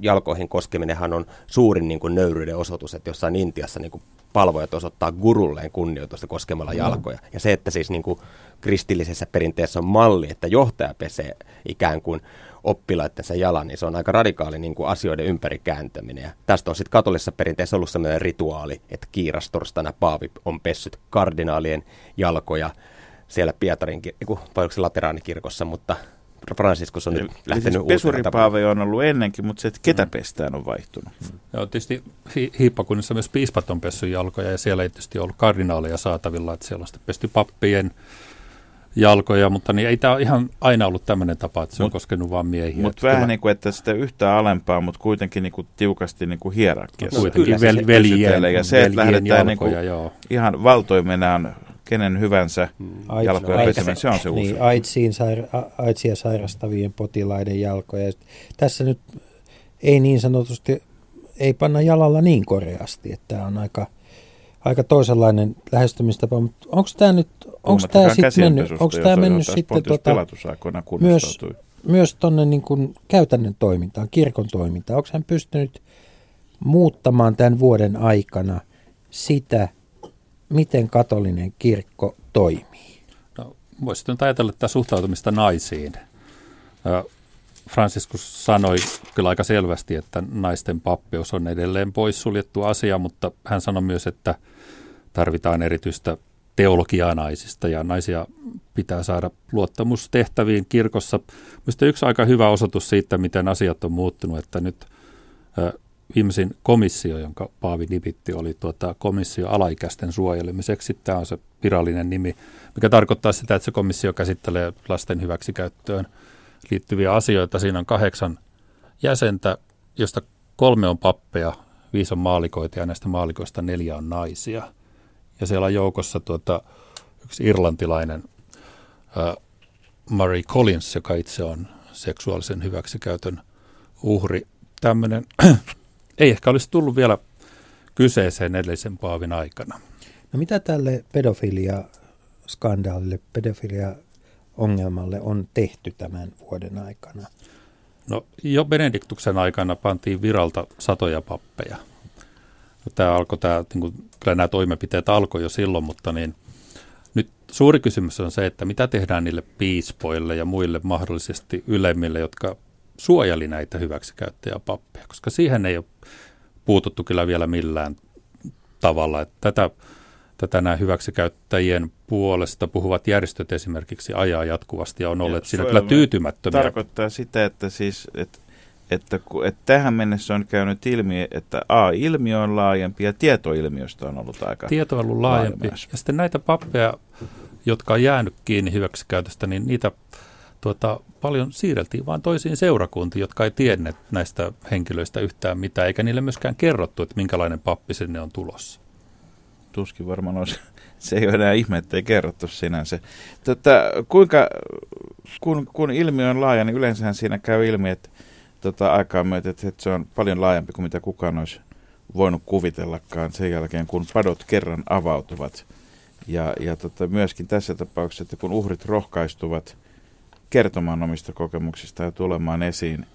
jalkoihin koskeminenhan on suurin niin kuin nöyryyden osoitus, että jossain Intiassa niin kuin palvojat osoittaa gurulleen kunnioitusta koskemalla jalkoja. Ja se, että siis niin kuin kristillisessä perinteessä on malli, että johtaja pesee ikään kuin oppilaittensa jalan, niin se on aika radikaali niin kuin asioiden ympärikääntäminen. Ja tästä on sitten katolisessa perinteessä ollut sellainen rituaali, että kiirastorstaina Paavi on pessyt kardinaalien jalkoja siellä Pietarin, eiku, vai se Lateraanikirkossa, mutta Franciscus on nyt Eli lähtenyt siis uuteen tapaan. pesuripaaveja on ollut ennenkin, mutta se, että ketä pestään on vaihtunut. Joo, tietysti hi- hiippakunnissa myös piispat on pessy jalkoja ja siellä ei tietysti ollut kardinaaleja saatavilla, että siellä on sitten pesty pappien jalkoja, mutta niin ei tämä ole ihan aina ollut tämmöinen tapa, että se on Mut- koskenut vain miehiä. Mutta vähän kyllä niin kuin, että sitä yhtä alempaa, mutta kuitenkin niin kuin tiukasti niin kuin hierarkiassa. kuitenkin vel, se veljien, pysyttelee. Ja se, että veljien lähdetään niin kuin jalkoja, joo. ihan valtoimenaan kenen hyvänsä Ait- jalkoja pesemään, se on se uusi. Niin, AIDSiin saira- AIDSia sairastavien potilaiden jalkoja. Tässä nyt ei niin sanotusti, ei panna jalalla niin koreasti, että tämä on aika, aika toisenlainen lähestymistapa, mutta onko tämä nyt, onko tämä sitten mennyt, onko tämä mennyt sitten tota, myös, myös tuonne niin kuin käytännön toimintaan, kirkon toimintaan? Onko hän pystynyt muuttamaan tämän vuoden aikana sitä, miten katolinen kirkko toimii? No, voisi nyt ajatella tätä suhtautumista naisiin. Franciscus sanoi kyllä aika selvästi, että naisten pappeus on edelleen poissuljettu asia, mutta hän sanoi myös, että tarvitaan erityistä teologiaa naisista ja naisia pitää saada luottamustehtäviin kirkossa. Minusta yksi aika hyvä osoitus siitä, miten asiat on muuttunut, että nyt viimeisin komissio, jonka Paavi nimitti, oli tuota komissio alaikäisten suojelemiseksi. Tämä on se virallinen nimi, mikä tarkoittaa sitä, että se komissio käsittelee lasten hyväksikäyttöön liittyviä asioita. Siinä on kahdeksan jäsentä, josta kolme on pappeja, viisi on maalikoita ja näistä maalikoista neljä on naisia. Ja siellä on joukossa tuota, yksi irlantilainen Murray Collins, joka itse on seksuaalisen hyväksikäytön uhri. Tämmöinen ei ehkä olisi tullut vielä kyseeseen edellisen paavin aikana. No mitä tälle pedofilia-skandaalille, pedofilia-ongelmalle on tehty tämän vuoden aikana? No jo Benediktuksen aikana pantiin viralta satoja pappeja. No, tämä alkoi, tämä, niin kuin, kyllä nämä toimenpiteet alkoi jo silloin, mutta niin, nyt suuri kysymys on se, että mitä tehdään niille piispoille ja muille mahdollisesti ylemmille, jotka suojeli näitä hyväksikäyttäjäpappeja, koska siihen ei ole puututtu kyllä vielä millään tavalla. Että tätä, tätä nämä hyväksikäyttäjien puolesta puhuvat järjestöt esimerkiksi ajaa jatkuvasti ja on olleet ja siinä kyllä tyytymättömiä. Tarkoittaa sitä, että siis, että että, että tähän mennessä on käynyt ilmi, että A, ilmiö on laajempi ja tietoilmiöstä on ollut aika Tieto on ollut laajempi. Ja sitten näitä pappeja, jotka on jäänyt kiinni hyväksikäytöstä, niin niitä tuota, paljon siirreltiin vain toisiin seurakuntiin, jotka ei tienneet näistä henkilöistä yhtään mitään, eikä niille myöskään kerrottu, että minkälainen pappi sinne on tulossa. Tuskin varmaan olisi. Se ei ole enää ihme, että ei kerrottu sinänsä. Tota, kuinka, kun, kun ilmiö on laaja, niin yleensähän siinä käy ilmi, että tota, aikaa myötä, että, että se on paljon laajempi kuin mitä kukaan olisi voinut kuvitellakaan sen jälkeen, kun padot kerran avautuvat. Ja, ja tota, myöskin tässä tapauksessa, että kun uhrit rohkaistuvat kertomaan omista kokemuksista ja tulemaan esiin,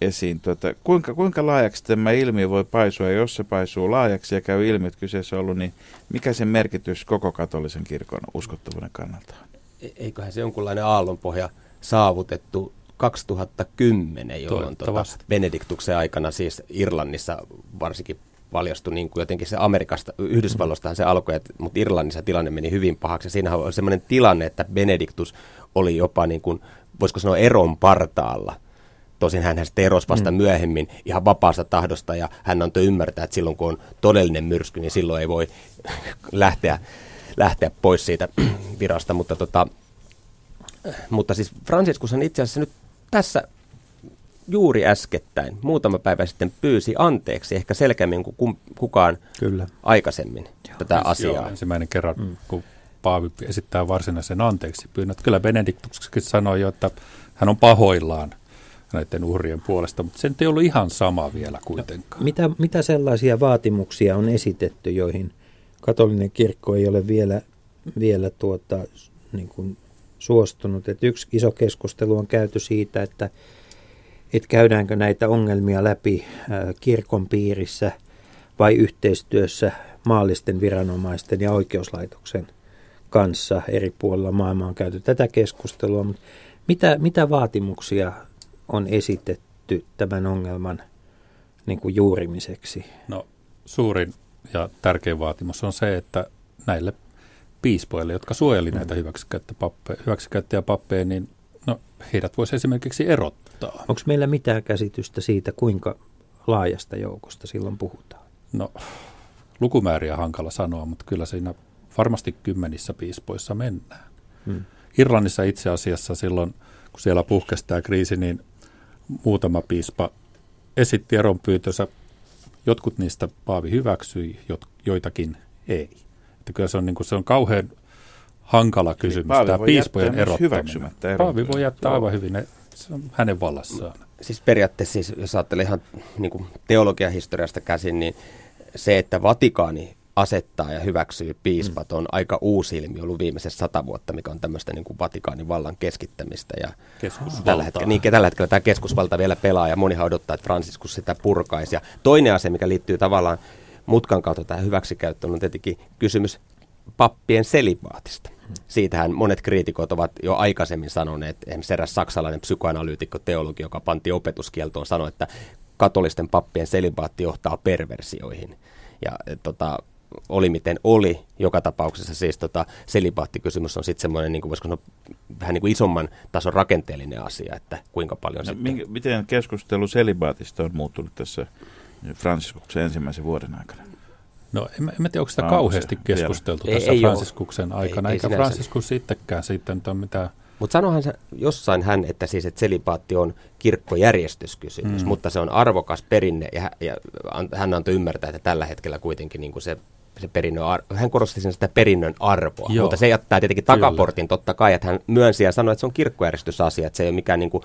esiin tota, kuinka, kuinka laajaksi tämä ilmiö voi paisua, ja jos se paisuu laajaksi ja käy ilmi, että kyseessä on ollut, niin mikä sen merkitys koko katolisen kirkon uskottavuuden kannalta on? E-, eiköhän se jonkunlainen aallonpohja saavutettu 2010, jolloin tuota Benediktuksen aikana siis Irlannissa varsinkin valjastui niin kuin jotenkin se Amerikasta, Yhdysvalloistahan se alkoi, mutta Irlannissa tilanne meni hyvin pahaksi. Siinähän oli sellainen tilanne, että Benediktus oli jopa niin kuin, voisiko sanoa eron partaalla. Tosin hän sitten erosi vasta mm. myöhemmin ihan vapaasta tahdosta ja hän antoi ymmärtää, että silloin kun on todellinen myrsky, niin silloin ei voi lähteä, lähteä pois siitä virasta. Mutta, tota, mutta siis Franciscushan itse asiassa nyt tässä juuri äskettäin, muutama päivä sitten pyysi anteeksi, ehkä selkeämmin kuin kukaan Kyllä. aikaisemmin joo, tätä siis asiaa. Joo, ensimmäinen kerran, mm. kun Paavi esittää varsinaisen anteeksi pyynnön. Kyllä Benediktuskin sanoi jo, että hän on pahoillaan näiden uhrien puolesta, mutta se ei ollut ihan sama vielä kuitenkaan. Mitä, mitä sellaisia vaatimuksia on esitetty, joihin katolinen kirkko ei ole vielä, vielä tuota, niin kuin suostunut. Et yksi iso keskustelu on käyty siitä, että, että käydäänkö näitä ongelmia läpi kirkon piirissä vai yhteistyössä maallisten viranomaisten ja oikeuslaitoksen kanssa eri puolilla maailmaa on käyty tätä keskustelua, mutta mitä, mitä vaatimuksia on esitetty tämän ongelman niin kuin juurimiseksi? No suurin ja tärkein vaatimus on se, että näille piispoille, jotka suojeli näitä hyväksikäyttäjäpappeja, niin no, heidät voisi esimerkiksi erottaa. Onko meillä mitään käsitystä siitä, kuinka laajasta joukosta silloin puhutaan? No, lukumääriä hankala sanoa, mutta kyllä siinä varmasti kymmenissä piispoissa mennään. Hmm. Irlannissa itse asiassa silloin, kun siellä puhkesi tämä kriisi, niin muutama piispa esitti eronpyytönsä. Jotkut niistä Paavi hyväksyi, joitakin ei. Että kyllä se on, niin kuin, se on kauhean hankala kysymys, Paavi tämä piispojen erottaminen. Paavi voi jättää aivan hyvin, se on hänen vallassaan. Siis periaatteessa, siis, jos ajattelee ihan niin kuin teologiahistoriasta käsin, niin se, että Vatikaani asettaa ja hyväksyy piispat on mm. aika uusi ilmiö ollut viimeiset sata vuotta, mikä on tämmöistä niin kuin Vatikaanin vallan keskittämistä. Ja tällä hetkellä, niin, tällä hetkellä tämä keskusvalta vielä pelaa ja monihan odottaa, että Franciscus sitä purkaisi. Ja toinen asia, mikä liittyy tavallaan mutkan kautta tähän hyväksikäyttöön on tietenkin kysymys pappien selibaatista. Siitähän monet kriitikot ovat jo aikaisemmin sanoneet, esimerkiksi eräs saksalainen psykoanalyytikko teologi, joka panti opetuskieltoon, sanoi, että katolisten pappien selibaatti johtaa perversioihin. Ja e, tota, oli miten oli, joka tapauksessa siis tota, selibaattikysymys on sitten semmoinen, niin kuin voisiko sanoa, vähän niin kuin isomman tason rakenteellinen asia, että kuinka paljon no, sitten... Miten keskustelu selibaatista on muuttunut tässä Fransiskuksen ensimmäisen vuoden aikana? No en, en tiedä, onko sitä no, kauheasti se, keskusteltu vielä. tässä ei, Fransiskuksen ole. aikana, ei, eikä ei Franciscus itsekään sitten ole mitään... Mutta sanohan se jossain hän, että siis että selipaatti on kirkkojärjestyskysymys, mm. mutta se on arvokas perinne ja, ja hän antoi ymmärtää, että tällä hetkellä kuitenkin niin kuin se se perinnön ar- hän korosti sen sitä perinnön arvoa, Joo. mutta se jättää tietenkin takaportin Kyllä. totta kai, että hän myönsi ja sanoi, että se on kirkkojärjestysasia, että se ei ole mikään niin kuin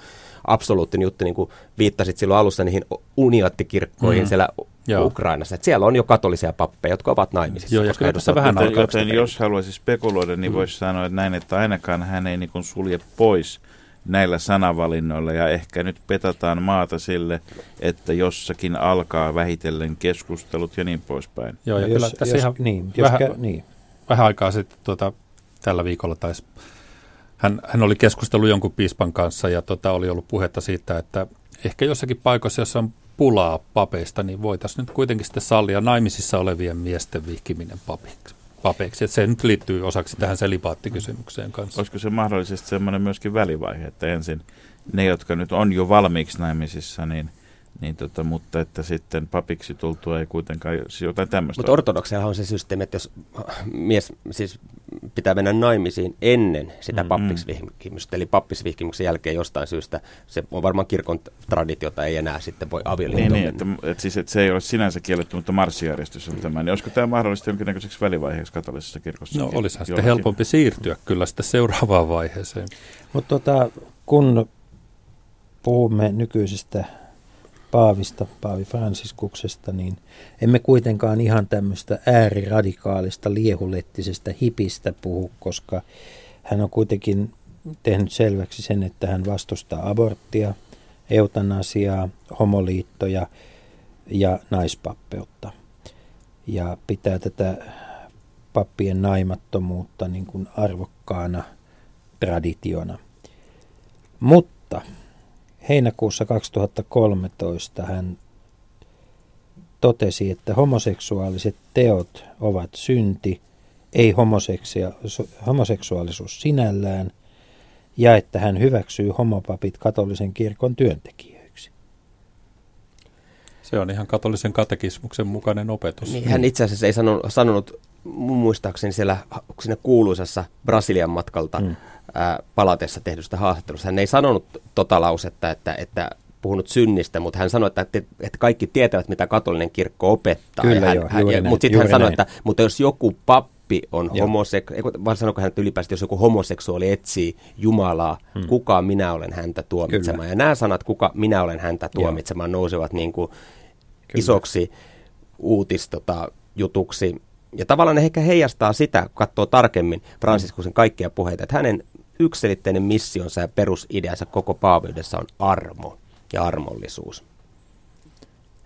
absoluuttinen juttu, niin kuin viittasit silloin alussa niihin unioottikirkkoihin mm. siellä Joo. Ukrainassa. Että siellä on jo katolisia pappeja, jotka ovat naimisissa. Joo, ja kyllä tässä vähän joten, joten jos haluaisi spekuloida, niin mm. voisi sanoa että näin, että ainakaan hän ei niin sulje pois näillä sanavalinnoilla ja ehkä nyt petataan maata sille, että jossakin alkaa vähitellen keskustelut ja niin poispäin. Joo, ja, ja kyllä jos, tässä jos, ihan niin, jos vähän, kä- niin. vähän aikaa sitten tuota, tällä viikolla taisi, hän, hän oli keskustellut jonkun piispan kanssa ja tota, oli ollut puhetta siitä, että ehkä jossakin paikoissa, jossa on pulaa papeista, niin voitaisiin nyt kuitenkin sitten sallia naimisissa olevien miesten vihkiminen papiksi. Papeiksi. Että se nyt liittyy osaksi tähän selipaattikysymykseen kanssa. Olisiko se mahdollisesti semmoinen myöskin välivaihe, että ensin ne, jotka nyt on jo valmiiksi naimisissa, niin – niin tota, mutta että sitten papiksi tultua ei kuitenkaan jotain tämmöistä. Mutta ortodoksiahan on se systeemi, että jos mies siis pitää mennä naimisiin ennen sitä mm, pappiksvihkimystä, eli pappisvihkimyksen jälkeen jostain syystä, se on varmaan kirkon traditiota, ei enää sitten voi avioliittoon niin, niin, että, että, siis, että se ei ole sinänsä kielletty, mutta marssijärjestys on tämä. Niin olisiko tämä mahdollista jonkinnäköiseksi välivaiheeksi katolisessa kirkossa? No olisihan sitten helpompi siirtyä kyllä sitten seuraavaan vaiheeseen. Mutta tota, kun puhumme nykyisestä Paavista, Paavi Franciskuksesta, niin emme kuitenkaan ihan tämmöistä ääriradikaalista, liehulettisestä hipistä puhu, koska hän on kuitenkin tehnyt selväksi sen, että hän vastustaa aborttia, eutanasiaa, homoliittoja ja naispappeutta. Ja pitää tätä pappien naimattomuutta niin kuin arvokkaana traditiona. Mutta heinäkuussa 2013 hän totesi, että homoseksuaaliset teot ovat synti, ei homoseksuaalisuus sinällään, ja että hän hyväksyy homopapit katolisen kirkon työntekijöiksi. Se on ihan katolisen katekismuksen mukainen opetus. Niin, hän itse asiassa ei sanonut, sanonut muistaakseni siellä siinä kuuluisassa Brasilian matkalta, mm ää, palatessa tehdystä haastattelusta. Hän ei sanonut tota lausetta, että, että puhunut synnistä, mutta hän sanoi, että, että kaikki tietävät, mitä katolinen kirkko opettaa. Kyllä hän, joo, hän, ja, Mutta sitten hän sanoi, että mutta jos joku pappi on homoseksuaali, vaan sanoiko hän että ylipäätään, jos joku homoseksuaali etsii Jumalaa, hmm. kuka minä olen häntä tuomitsemaan. Kyllä. Ja nämä sanat, kuka minä olen häntä tuomitsemaan, joo. nousevat niin kuin isoksi uutistota jutuksi. Ja tavallaan ehkä heijastaa sitä, kun katsoo tarkemmin Franciskusen kaikkia puheita, että hänen yksilitteinen missionsa ja perusideansa koko paaviudessa on armo ja armollisuus.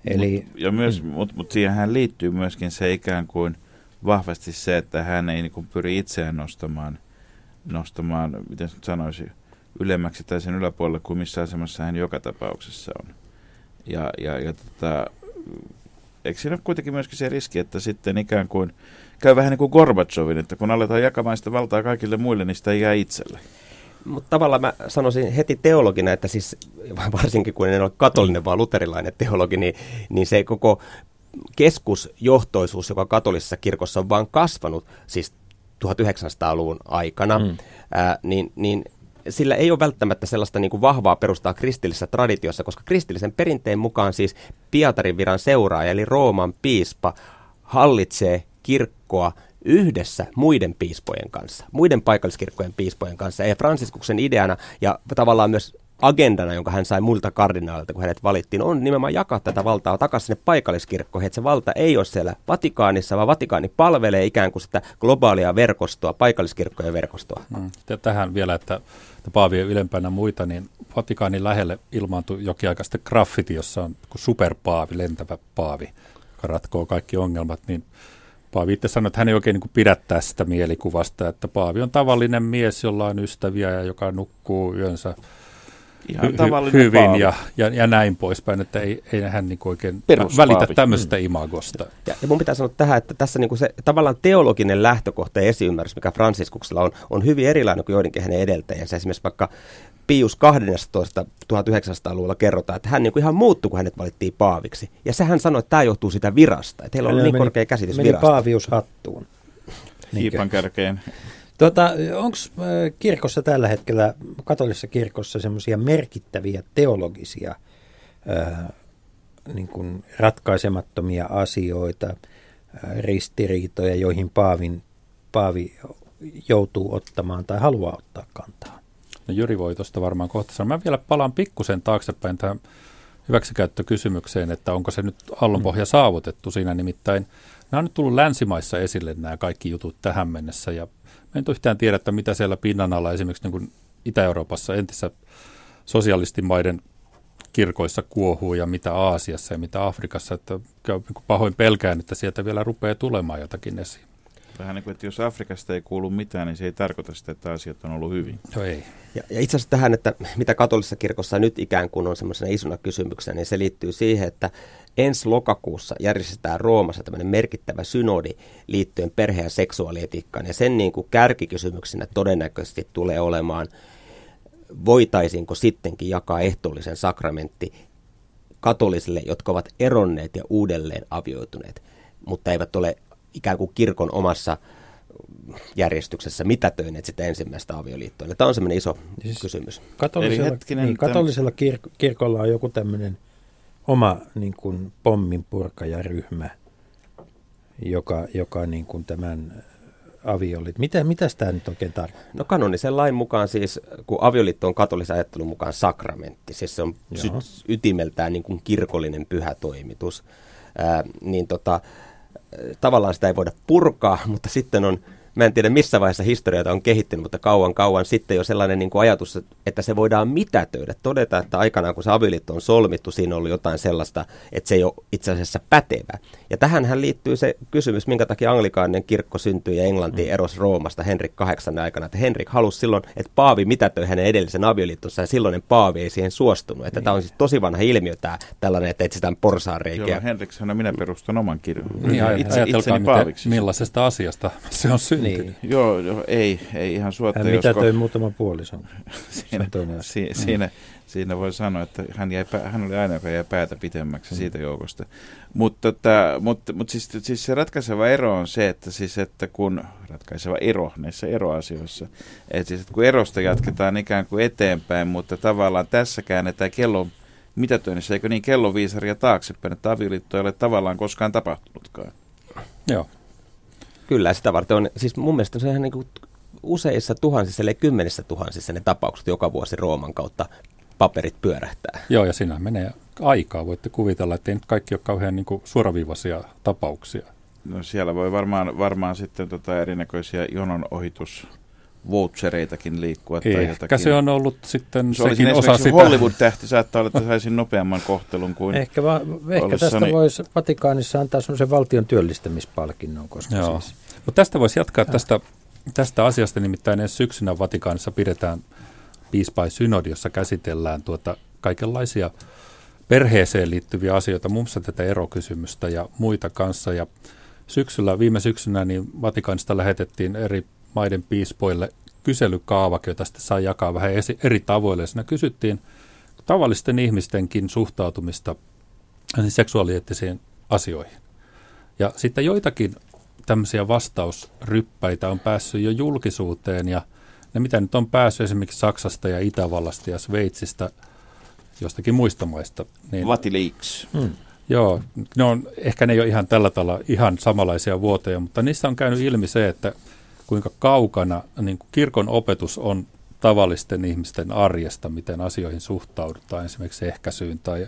Eli, mut, ja myös, mm. mutta mut siihen liittyy myöskin se ikään kuin vahvasti se, että hän ei niin pyri itseään nostamaan, nostamaan, miten sanoisi, ylemmäksi tai sen yläpuolelle kuin missä asemassa hän joka tapauksessa on. Ja, ja, ja tota, eikö siinä ole kuitenkin myöskin se riski, että sitten ikään kuin käy vähän niin kuin Gorbachevin, että kun aletaan jakamaan sitä valtaa kaikille muille, niin sitä ei jää itselle. Mutta tavallaan mä sanoisin heti teologina, että siis varsinkin kun en ole katolinen, vaan luterilainen teologi, niin, niin se koko keskusjohtoisuus, joka katolisessa kirkossa on vaan kasvanut, siis 1900-luvun aikana, mm. ää, niin, niin sillä ei ole välttämättä sellaista niin kuin vahvaa perustaa kristillisessä traditiossa, koska kristillisen perinteen mukaan siis Pietarin viran seuraaja, eli Rooman piispa, hallitsee kirkkoa yhdessä muiden piispojen kanssa, muiden paikalliskirkkojen piispojen kanssa. Ja Fransiskuksen ideana ja tavallaan myös agendana, jonka hän sai muilta kardinaalilta, kun hänet valittiin, on nimenomaan jakaa tätä valtaa takaisin sinne paikalliskirkkoihin. Että se valta ei ole siellä Vatikaanissa, vaan Vatikaani palvelee ikään kuin sitä globaalia verkostoa, paikalliskirkkojen verkostoa. Mm. Tähän vielä, että, että Paavi ylempänä muita, niin Vatikaanin lähelle ilmaantui jokin aika sitten graffiti, jossa on superpaavi, lentävä paavi, joka ratkoo kaikki ongelmat, niin Paavi itse sanoi, että hän ei oikein niin pidä tästä mielikuvasta, että Paavi on tavallinen mies, jolla on ystäviä ja joka nukkuu yönsä Ihan hy- hyvin ja, ja, ja näin poispäin, että ei, ei hän niin oikein välitä tämmöisestä mm. imagosta. Ja, ja mun pitää sanoa tähän, että tässä niin se tavallaan teologinen lähtökohta ja esiymmärrys, mikä Franciskuksella on, on hyvin erilainen kuin joidenkin hänen edeltäjänsä. Esimerkiksi vaikka Pius 12 1900-luvulla kerrotaan, että hän niin kuin ihan muuttui, kun hänet valittiin paaviksi. Ja sehän sanoi, että tämä johtuu sitä virasta, että heillä on niin meni, korkea käsitys meni virasta. paavius hattuun. Hiipan kärkeen. Tota, Onko kirkossa tällä hetkellä, katolisessa kirkossa, semmoisia merkittäviä teologisia ää, niin kuin ratkaisemattomia asioita, ää, ristiriitoja, joihin Paavin, Paavi joutuu ottamaan tai haluaa ottaa kantaa? No Jyri voi tuosta varmaan kohta sanoa. Mä vielä palaan pikkusen taaksepäin tähän hyväksikäyttökysymykseen, että onko se nyt aallonpohja mm. saavutettu siinä nimittäin. Nämä on nyt tullut länsimaissa esille nämä kaikki jutut tähän mennessä ja me en yhtään tiedä, että mitä siellä pinnan alla esimerkiksi niin kuin Itä-Euroopassa entissä sosialistimaiden kirkoissa kuohuu ja mitä Aasiassa ja mitä Afrikassa, että niin pahoin pelkään, että sieltä vielä rupeaa tulemaan jotakin esiin. Vähän niin kuin, että jos Afrikasta ei kuulu mitään, niin se ei tarkoita sitä, että asiat on ollut hyvin. No ei. Ja, ja itse asiassa tähän, että mitä katolisessa kirkossa nyt ikään kuin on semmoisena isona kysymyksenä, niin se liittyy siihen, että ensi lokakuussa järjestetään Roomassa tämmöinen merkittävä synodi liittyen perhe- ja seksuaalietiikkaan. Ja sen niin kuin kärkikysymyksenä todennäköisesti tulee olemaan, voitaisiinko sittenkin jakaa ehtoollisen sakramentti katolisille, jotka ovat eronneet ja uudelleen avioituneet, mutta eivät ole ikään kuin kirkon omassa järjestyksessä mitätöineet sitä ensimmäistä avioliittoa. Tämä on semmoinen iso siis kysymys. Katolisella, hetkinen, niin, katolisella kir- kirkolla on joku tämmöinen oma niin kuin pomminpurkajaryhmä, joka, joka niin kuin tämän avioliitto. Mitä, mitä tämä nyt oikein tarkoittaa? No kanonisen lain mukaan siis, kun avioliitto on katolisen ajattelun mukaan sakramentti, siis se on sy- ytimeltään niin kuin kirkollinen pyhä toimitus, ää, niin tota, tavallaan sitä ei voida purkaa, mutta sitten on mä en tiedä missä vaiheessa historiaa on kehittynyt, mutta kauan kauan sitten jo sellainen niin kuin ajatus, että se voidaan mitätöidä. Todeta, että aikanaan kun se avioliitto on solmittu, siinä oli jotain sellaista, että se ei ole itse asiassa pätevä. Ja tähän liittyy se kysymys, minkä takia anglikaaninen kirkko syntyi ja Englanti mm. erosi Roomasta Henrik VIII aikana. Että Henrik halusi silloin, että Paavi mitätöi hänen edellisen avioliittonsa ja silloinen Paavi ei siihen suostunut. Että niin. tämä on siis tosi vanha ilmiö tämä tällainen, että etsitään porsaareikiä. Joo, Henrikshän minä perustan oman kirjan. Niin, itse, ajatelkaa, miten, millaisesta asiasta se on syntynyt. Niin. Joo, joo ei, ei ihan suotta. Hän mitä toi muutama puolison. siinä, si, siinä, siinä voi sanoa, että hän, jäi, hän oli aina, joka jäi päätä pitemmäksi mm. siitä joukosta. Mutta, tota, mutta, mutta siis, siis se ratkaiseva ero on se, että, siis, että kun ratkaiseva ero näissä eroasioissa, että, siis, että kun erosta jatketaan ikään kuin eteenpäin, mutta tavallaan tässä käännetään kello mitätöinnissä, eikö niin kelloviisaria taaksepäin, että avioliitto ei ole tavallaan koskaan tapahtunutkaan. Joo. Kyllä, sitä varten on, siis mun mielestä se on ihan niin kuin useissa tuhansissa, eli kymmenissä tuhansissa ne tapaukset joka vuosi Rooman kautta paperit pyörähtää. Joo, ja siinä menee aikaa. Voitte kuvitella, että ei nyt kaikki ole kauhean niin kuin suoraviivaisia tapauksia. No siellä voi varmaan, varmaan sitten tota erinäköisiä jonon ohitus vouchereitakin liikkua. Tai Ehkä jotakin. se on ollut sitten se sekin osa sitä. Hollywood-tähti saattaa olla, että saisin nopeamman kohtelun kuin Ehkä, va- ehkä tästä niin... voisi Vatikaanissa antaa sellaisen valtion työllistämispalkinnon. Koska Joo. Siis... Mutta tästä voisi jatkaa tästä, tästä asiasta, nimittäin ensi syksynä Vatikaanissa pidetään piispai synodi, jossa käsitellään tuota kaikenlaisia perheeseen liittyviä asioita, muun muassa tätä erokysymystä ja muita kanssa. Ja syksyllä, viime syksynä niin Vatikaanista lähetettiin eri maiden piispoille kyselykaavake, jota sitten saa jakaa vähän eri tavoille. Siinä kysyttiin tavallisten ihmistenkin suhtautumista seksuaalieettisiin asioihin. Ja sitten joitakin tämmöisiä vastausryppäitä on päässyt jo julkisuuteen ja ne mitä nyt on päässyt esimerkiksi Saksasta ja Itävallasta ja Sveitsistä, jostakin muista maista. Niin, Vatileaks. Hmm. Joo, ne on, ehkä ne ei ole ihan tällä tavalla ihan samanlaisia vuoteja, mutta niistä on käynyt ilmi se, että kuinka kaukana niin kuin kirkon opetus on tavallisten ihmisten arjesta, miten asioihin suhtaudutaan, esimerkiksi ehkäisyyn tai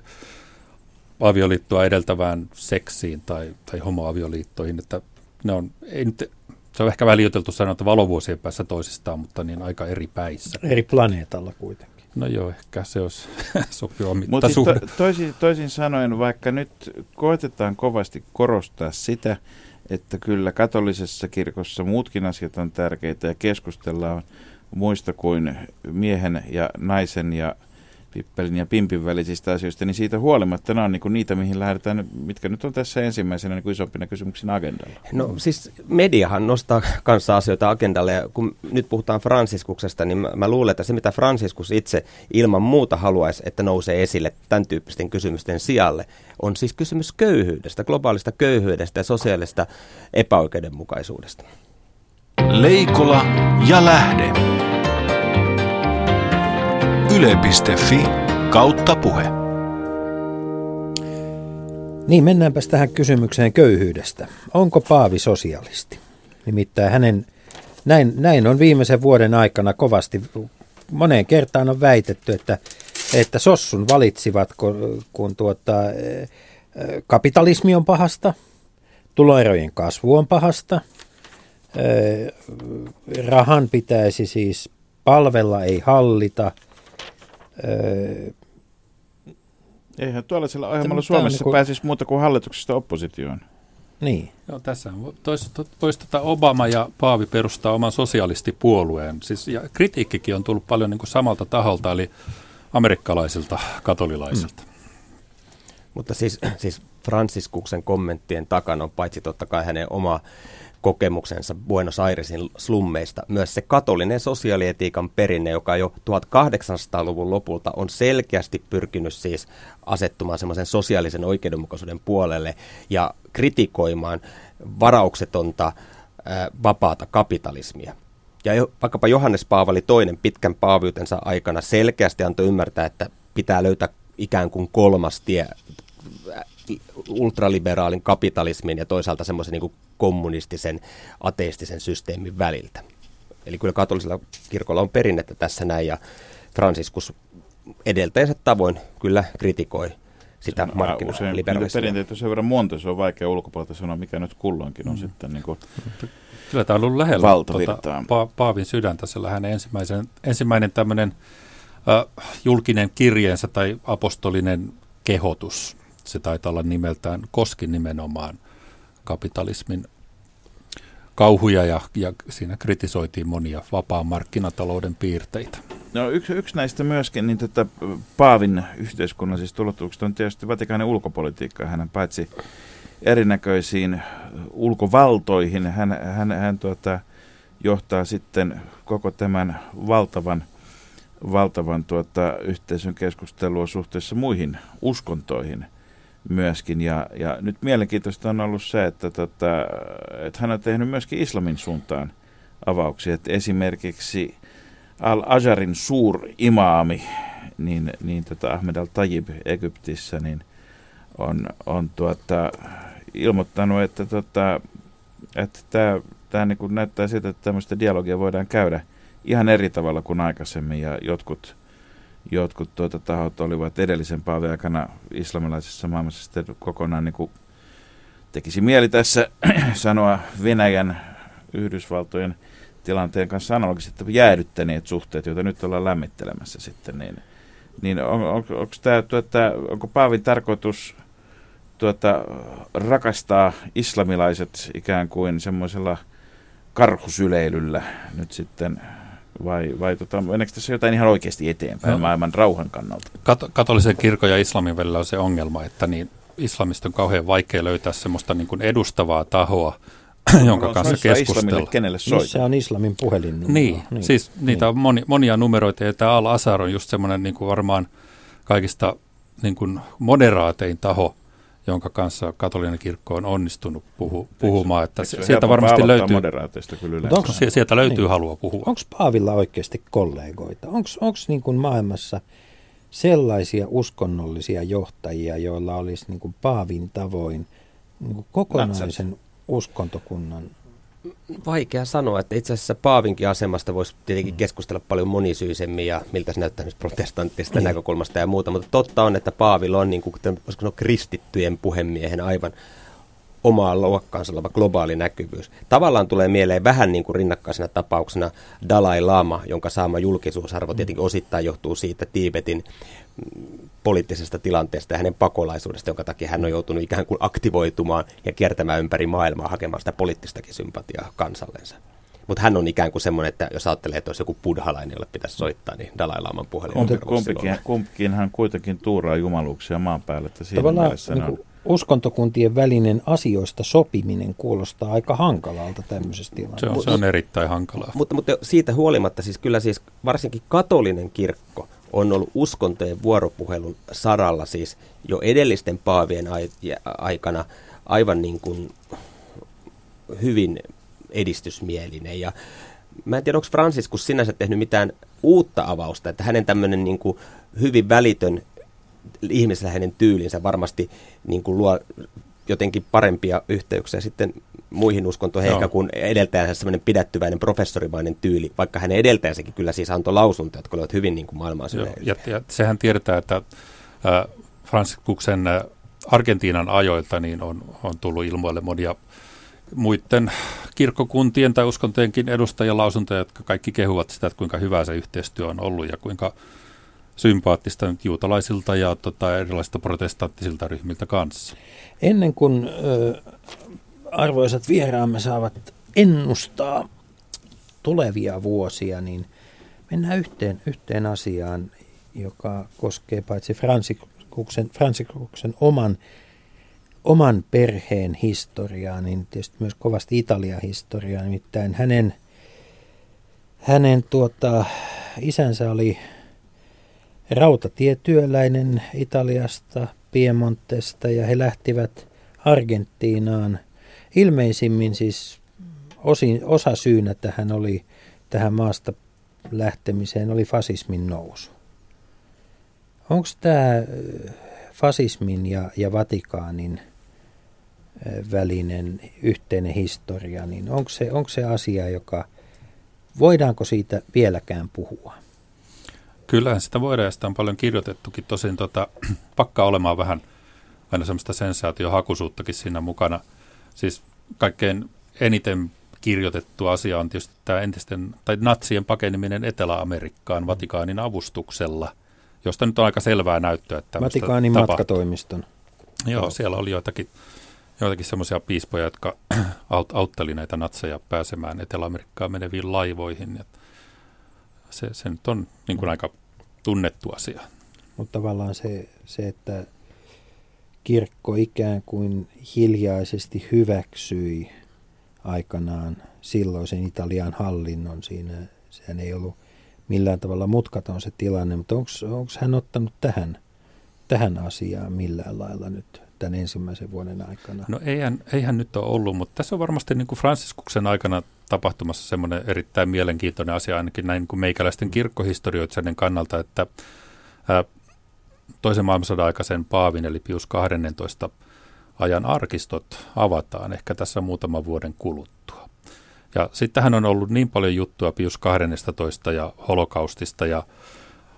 avioliittoa edeltävään seksiin tai, tai homoavioliittoihin, että ne on, ei nyt, se on ehkä välioteltu sanoa, että valovuosien päässä toisistaan, mutta niin aika eri päissä. Eri planeetalla kuitenkin. No joo, ehkä se olisi sopiva Mutta siis to, toisin, toisin sanoen, vaikka nyt koetetaan kovasti korostaa sitä, että kyllä katolisessa kirkossa muutkin asiat on tärkeitä ja keskustellaan muista kuin miehen ja naisen ja pippelin ja pimpin välisistä asioista, niin siitä huolimatta nämä on niin kuin niitä, mihin lähdetään, mitkä nyt on tässä ensimmäisenä niin kuin isompina kysymyksinä agendalla. No siis mediahan nostaa kanssa asioita agendalle, ja kun nyt puhutaan Franciskuksesta, niin mä, mä luulen, että se mitä Franciskus itse ilman muuta haluaisi, että nousee esille tämän tyyppisten kysymysten sijalle, on siis kysymys köyhyydestä, globaalista köyhyydestä ja sosiaalista epäoikeudenmukaisuudesta. Leikola ja lähde. Yle.fi kautta puhe. Niin, mennäänpäs tähän kysymykseen köyhyydestä. Onko Paavi sosialisti? Nimittäin hänen, näin, näin on viimeisen vuoden aikana kovasti, moneen kertaan on väitetty, että, että Sossun valitsivat, kun, kun tuota, eh, kapitalismi on pahasta, tuloerojen kasvu on pahasta, eh, rahan pitäisi siis palvella, ei hallita – Öö, Eihän tuollaisella ohjelmalla Suomessa niin kuin... pääsisi muuta kuin hallituksesta oppositioon. Niin. Joo, tässä voisi tota Obama ja Paavi perustaa oman sosialistipuolueen. Siis, ja kritiikkikin on tullut paljon niin kuin samalta taholta, eli amerikkalaisilta katolilaisilta. Mm. Mutta siis, siis Fransiskuksen kommenttien takana on paitsi totta kai hänen oma kokemuksensa Buenos Airesin slummeista, myös se katolinen sosiaalietiikan perinne, joka jo 1800-luvun lopulta on selkeästi pyrkinyt siis asettumaan semmoisen sosiaalisen oikeudenmukaisuuden puolelle ja kritikoimaan varauksetonta ää, vapaata kapitalismia. Ja jo, vaikkapa Johannes Paavali toinen pitkän paaviutensa aikana selkeästi antoi ymmärtää, että pitää löytää ikään kuin kolmas tie ultraliberaalin kapitalismin ja toisaalta semmoisen niin kommunistisen, ateistisen systeemin väliltä. Eli kyllä katolisella kirkolla on perinnettä tässä näin ja Franciscus edeltäjänsä tavoin kyllä kritikoi sitä markkinaliberalismia. Perinteitä on sen verran monta, se on vaikea ulkopuolelta sanoa, mikä nyt kulloinkin on mm. sitten niin kuin Kyllä tämä on ollut lähellä tuota, pa- Paavin sydäntä, sillä hänen ensimmäisen, ensimmäinen tämmöinen äh, julkinen kirjeensä tai apostolinen kehotus se taitaa olla nimeltään, koski nimenomaan kapitalismin kauhuja ja, ja siinä kritisoitiin monia vapaan markkinatalouden piirteitä. No yksi, yksi näistä myöskin, niin tätä Paavin yhteiskunnallisista ulottuvuuksista on tietysti Vatikaanin ulkopolitiikka. Hän paitsi erinäköisiin ulkovaltoihin, hän, hän, hän tuota, johtaa sitten koko tämän valtavan, valtavan tuota, yhteisön keskustelua suhteessa muihin uskontoihin – myöskin. Ja, ja nyt mielenkiintoista on ollut se, että, tota, että hän on tehnyt myöskin islamin suuntaan avauksia. Että esimerkiksi Al-Ajarin suur-imaami, niin, niin tota Ahmed al-Tajib Egyptissä, niin on, on tuota, ilmoittanut, että, tota, että tämä, tämä niin näyttää siltä, että tämmöistä dialogia voidaan käydä ihan eri tavalla kuin aikaisemmin ja jotkut jotkut tuota tahot olivat edellisen paavin aikana islamilaisessa maailmassa sitten kokonaan niin kuin tekisi mieli tässä sanoa Venäjän, Yhdysvaltojen tilanteen kanssa analogisesti jäädyttäneet suhteet, joita nyt ollaan lämmittelemässä sitten, niin, niin on, on, onko tämä, tuota, onko Paavin tarkoitus tuota, rakastaa islamilaiset ikään kuin semmoisella karhusyleilyllä nyt sitten vai, vai tota, meneekö tässä jotain ihan oikeasti eteenpäin no, maailman rauhan kannalta? Kat- katolisen kirkon ja islamin välillä on se ongelma, että niin islamista on kauhean vaikea löytää semmoista niin kuin edustavaa tahoa, jonka no, kanssa keskustella. kenelle soita? Missä on islamin puhelin? Niin, niin, siis niin. niitä on moni, monia numeroita ja tämä Al-Azhar on just semmoinen niin kuin varmaan kaikista niin kuin moderaatein taho, jonka kanssa katolinen kirkko on onnistunut puhu, puhumaan. Että se, sieltä varmasti löytyy, kyllä onko, sieltä löytyy niin. halua puhua. Onko Paavilla oikeasti kollegoita? Onko niin kuin maailmassa sellaisia uskonnollisia johtajia, joilla olisi niin kuin Paavin tavoin niin kuin kokonaisen Natsat. uskontokunnan Vaikea sanoa, että itse asiassa Paavinkin asemasta voisi tietenkin mm. keskustella paljon monisyisemmin ja miltä se näyttää protestanttisesta niin. näkökulmasta ja muuta, mutta totta on, että Paavilla on niin kuin, sanoa, kristittyjen puhemiehen aivan omaa luokkaansa oleva globaali näkyvyys. Tavallaan tulee mieleen vähän niin kuin rinnakkaisena tapauksena Dalai Lama, jonka saama julkisuusarvo tietenkin osittain johtuu siitä Tiibetin poliittisesta tilanteesta ja hänen pakolaisuudesta, jonka takia hän on joutunut ikään kuin aktivoitumaan ja kiertämään ympäri maailmaa hakemaan sitä poliittistakin sympatiaa kansallensa. Mutta hän on ikään kuin semmoinen, että jos ajattelee, että olisi joku buddhalainen, jolle pitäisi soittaa, niin Dalai Laman puhelin Kumpi, kumpikin, kumpikin hän kuitenkin tuuraa jumaluuksia maan päälle. Että siinä Tavallaan niin kuin uskontokuntien välinen asioista sopiminen kuulostaa aika hankalalta tämmöisessä tilanteessa. Se on, se on erittäin hankalaa. Mutta, mutta siitä huolimatta siis kyllä siis varsinkin katolinen kirkko – on ollut uskontojen vuoropuhelun saralla siis jo edellisten paavien aikana aivan niin kuin hyvin edistysmielinen. Ja mä en tiedä, onko Franciscus sinänsä tehnyt mitään uutta avausta, että hänen tämmöinen niin kuin hyvin välitön ihmisläheinen tyylinsä varmasti niin kuin luo jotenkin parempia yhteyksiä sitten muihin uskontoihin, ehkä kuin edeltäjänsä semmoinen pidättyväinen professorimainen tyyli, vaikka hänen edeltäjänsäkin kyllä siis antoi lausuntoja, jotka olivat hyvin niin kuin maailmaa ja, ja sehän tiedetään, että äh, äh, Argentiinan ajoilta niin on, on tullut ilmoille monia muiden kirkkokuntien tai uskontojenkin edustajien lausuntoja, jotka kaikki kehuvat sitä, että kuinka hyvä se yhteistyö on ollut ja kuinka sympaattista nyt juutalaisilta ja tota, erilaisilta protestanttisilta ryhmiltä kanssa. Ennen kuin ö, arvoisat vieraamme saavat ennustaa tulevia vuosia, niin mennään yhteen, yhteen asiaan, joka koskee paitsi Fransikuksen, Fransikuksen oman, oman perheen historiaa, niin tietysti myös kovasti Italian historiaa. Nimittäin hänen, hänen tuota, isänsä oli rautatietyöläinen Italiasta, Piemontesta ja he lähtivät Argentiinaan. Ilmeisimmin siis osin, osa syynä tähän oli tähän maasta lähtemiseen oli fasismin nousu. Onko tämä fasismin ja, ja Vatikaanin välinen yhteinen historia, niin onko se, onko se asia, joka, voidaanko siitä vieläkään puhua? Kyllähän sitä voidaan ja sitä on paljon kirjoitettukin. Tosin tota, pakkaa olemaan vähän, vähän semmoista sensaatiohakuisuuttakin siinä mukana. Siis kaikkein eniten kirjoitettu asia on tietysti tämä entisten, tai natsien pakeneminen Etelä-Amerikkaan Vatikaanin avustuksella, josta nyt on aika selvää näyttöä. Että Vatikaanin tapahtui. matkatoimiston. Joo, siellä oli joitakin, joitakin semmoisia piispoja, jotka autteli näitä natseja pääsemään Etelä-Amerikkaan meneviin laivoihin. Ja se, se nyt on niin kuin aika tunnettu asia. Mutta tavallaan se, se, että kirkko ikään kuin hiljaisesti hyväksyi aikanaan silloisen Italian hallinnon siinä. Sehän ei ollut millään tavalla mutkaton se tilanne, mutta onko hän ottanut tähän, tähän asiaan millään lailla nyt tämän ensimmäisen vuoden aikana? No eihän, eihän nyt ole ollut, mutta tässä on varmasti niin kuin Fransiskuksen aikana tapahtumassa semmoinen erittäin mielenkiintoinen asia ainakin näin kuin meikäläisten kirkkohistorioitsijoiden kannalta, että ää, toisen maailmansodan aikaisen Paavin eli Pius 12 ajan arkistot avataan ehkä tässä muutaman vuoden kuluttua. Ja sittenhän on ollut niin paljon juttua Pius 12 ja holokaustista ja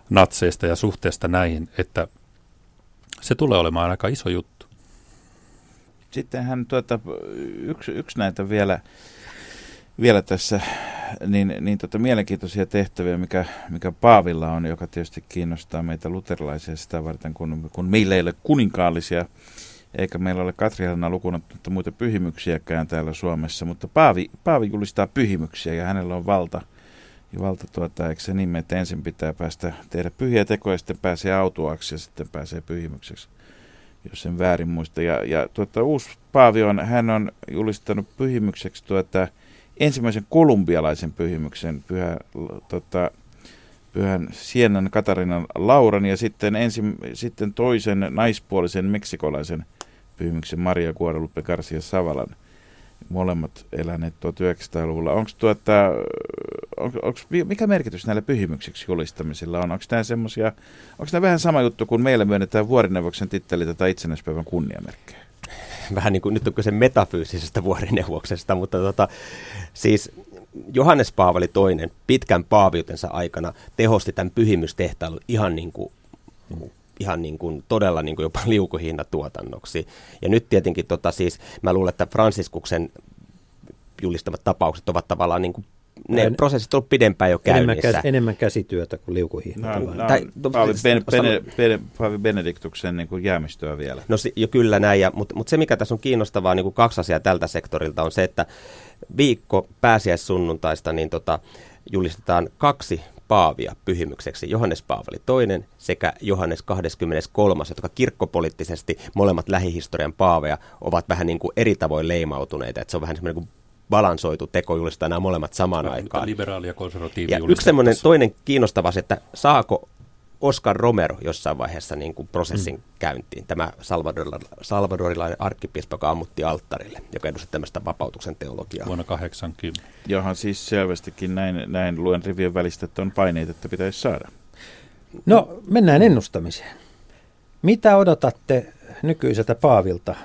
natseista ja suhteesta näihin, että se tulee olemaan aika iso juttu. Sittenhän tuota, yksi, yksi näitä vielä, vielä tässä niin, niin tota, mielenkiintoisia tehtäviä, mikä, mikä Paavilla on, joka tietysti kiinnostaa meitä luterilaisia sitä varten, kun, kun meillä ei ole kuninkaallisia eikä meillä ole Katriana lukunut muita pyhimyksiäkään täällä Suomessa, mutta Paavi, Paavi julistaa pyhimyksiä ja hänellä on valta, ja valta tuota, eikö se niin, että ensin pitää päästä tehdä pyhiä tekoja, sitten pääsee autuaksi ja sitten pääsee pyhimykseksi, jos sen väärin muista. Ja, ja tuota, uusi Paavi on, hän on julistanut pyhimykseksi tuota, ensimmäisen kolumbialaisen pyhimyksen, pyhä, tuota, pyhän Sienan Katarinan Lauran ja sitten, ensin, sitten toisen naispuolisen meksikolaisen pyhimyksen Maria Guadalupe Garcia Savalan molemmat eläneet 1900-luvulla. Onko tuota, on, onks, mikä merkitys näillä pyhimyksiksi julistamisilla on? Onko semmoisia, onko vähän sama juttu kuin meillä myönnetään vuorineuvoksen titteli tätä itsenäispäivän kunniamerkkejä? Vähän niin kuin nyt on kyse metafyysisestä vuorineuvoksesta, mutta tota, siis Johannes Paavali II pitkän paaviutensa aikana tehosti tämän pyhimystehtailun ihan niin kuin ihan niin kuin, todella niin kuin jopa liukuhinnatuotannoksi. Ja nyt tietenkin tota siis, mä luulen, että Fransiskuksen julistamat tapaukset ovat tavallaan niin kuin ne en, prosessit on pidempään jo käynnissä. Enemmän, käs, enemmän käsityötä kuin liukuhihnat. No, no, tai, Paavi, ben, ben, ben, Paavi Benediktuksen niin kuin jäämistöä vielä. No jo kyllä näin, ja, mutta, mutta se mikä tässä on kiinnostavaa niin kuin kaksi asiaa tältä sektorilta on se, että viikko pääsiäissunnuntaista niin tota, julistetaan kaksi Paavia pyhimykseksi, Johannes Paavali toinen sekä Johannes 23, jotka kirkkopoliittisesti molemmat lähihistorian paaveja ovat vähän niin kuin eri tavoin leimautuneita. Että se on vähän semmoinen kuin balansoitu teko julistaa nämä molemmat samaan no, aikaan. Liberaali ja konservatiivi ja yksi semmoinen toinen kiinnostava että saako Oscar Romero jossain vaiheessa niin kuin prosessin mm. käyntiin. Tämä salvadorilainen arkkipiispa, joka ammutti alttarille, joka edusti tämmöistä vapautuksen teologiaa. Vuonna 80. Johan siis selvästikin näin, näin luen rivien välistä, että on paineita, että pitäisi saada. No, mennään ennustamiseen. Mitä odotatte nykyiseltä Paavilta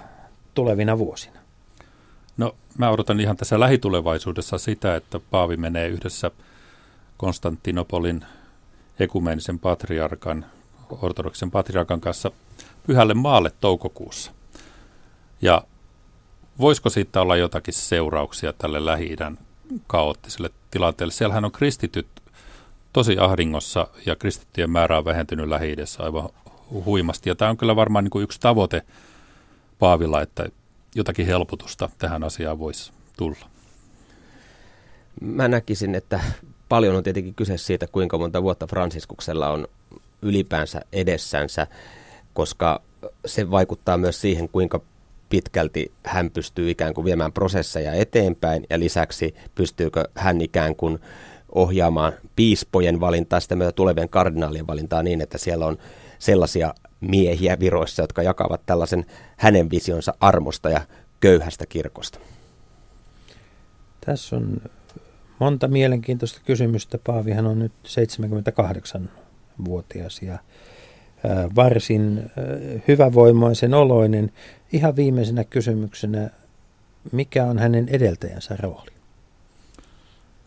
tulevina vuosina? No, mä odotan ihan tässä lähitulevaisuudessa sitä, että Paavi menee yhdessä Konstantinopolin ekumeenisen patriarkan, ortodoksen patriarkan kanssa pyhälle maalle toukokuussa. Ja voisiko siitä olla jotakin seurauksia tälle lähi kaoottiselle tilanteelle? Siellähän on kristityt tosi ahdingossa ja kristittyjen määrä on vähentynyt lähi aivan huimasti. Ja tämä on kyllä varmaan niin kuin yksi tavoite Paavilla, että jotakin helpotusta tähän asiaan voisi tulla? Mä näkisin, että paljon on tietenkin kyse siitä, kuinka monta vuotta Franciskuksella on ylipäänsä edessänsä, koska se vaikuttaa myös siihen, kuinka pitkälti hän pystyy ikään kuin viemään prosesseja eteenpäin ja lisäksi pystyykö hän ikään kuin ohjaamaan piispojen valintaa, sitä myötä tulevien kardinaalien valintaa niin, että siellä on sellaisia miehiä viroissa, jotka jakavat tällaisen hänen visionsa armosta ja köyhästä kirkosta. Tässä on monta mielenkiintoista kysymystä. Paavihan on nyt 78-vuotias ja varsin hyvävoimaisen oloinen. Ihan viimeisenä kysymyksenä, mikä on hänen edeltäjänsä rooli?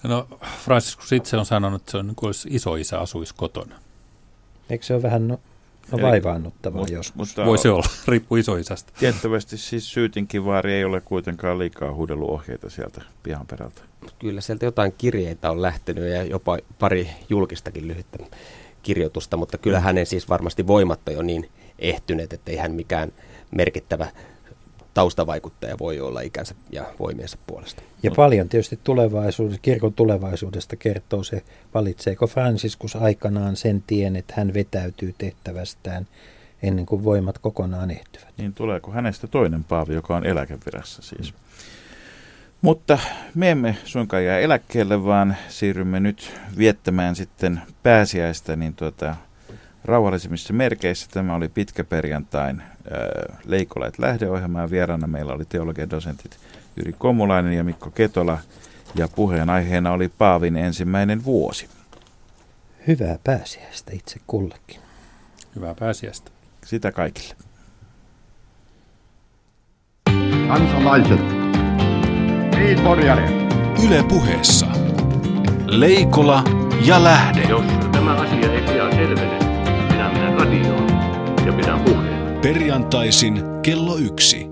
No Franciscus itse on sanonut, että se on niin kuin iso isä asuisi kotona. Eikö se ole vähän no, no vaivaannuttavaa mut, joskus? Mutta Voisi olla, riippuu isoisästä. Tiettävästi siis syytinkivaari ei ole kuitenkaan liikaa huudellut ohjeita sieltä pihan perältä. Kyllä sieltä jotain kirjeitä on lähtenyt ja jopa pari julkistakin lyhyttä kirjoitusta, mutta kyllä hänen siis varmasti voimat on jo niin ehtyneet, että ei hän mikään merkittävä taustavaikuttaja voi olla ikänsä ja voimiensa puolesta. Ja paljon tietysti tulevaisuudesta, kirkon tulevaisuudesta kertoo se, valitseeko Franciscus aikanaan sen tien, että hän vetäytyy tehtävästään ennen kuin voimat kokonaan ehtyvät. Niin tuleeko hänestä toinen paavi, joka on eläkevirassa siis. Mm. Mutta me emme suinkaan jää eläkkeelle, vaan siirrymme nyt viettämään sitten pääsiäistä niin tuota, rauhallisimmissa merkeissä. Tämä oli pitkä perjantain Leikolait lähdeohjelma ja vieraana meillä oli teologian dosentit Jyri Komulainen ja Mikko Ketola ja puheen aiheena oli Paavin ensimmäinen vuosi. Hyvää pääsiäistä itse kullekin. Hyvää pääsiäistä. Sitä kaikille. Kansalaiset niin. Yle puheessa. Leikola ja Lähde. Jos tämä asia ei pian selvene, minä menen radioon. Perjantaisin kello yksi.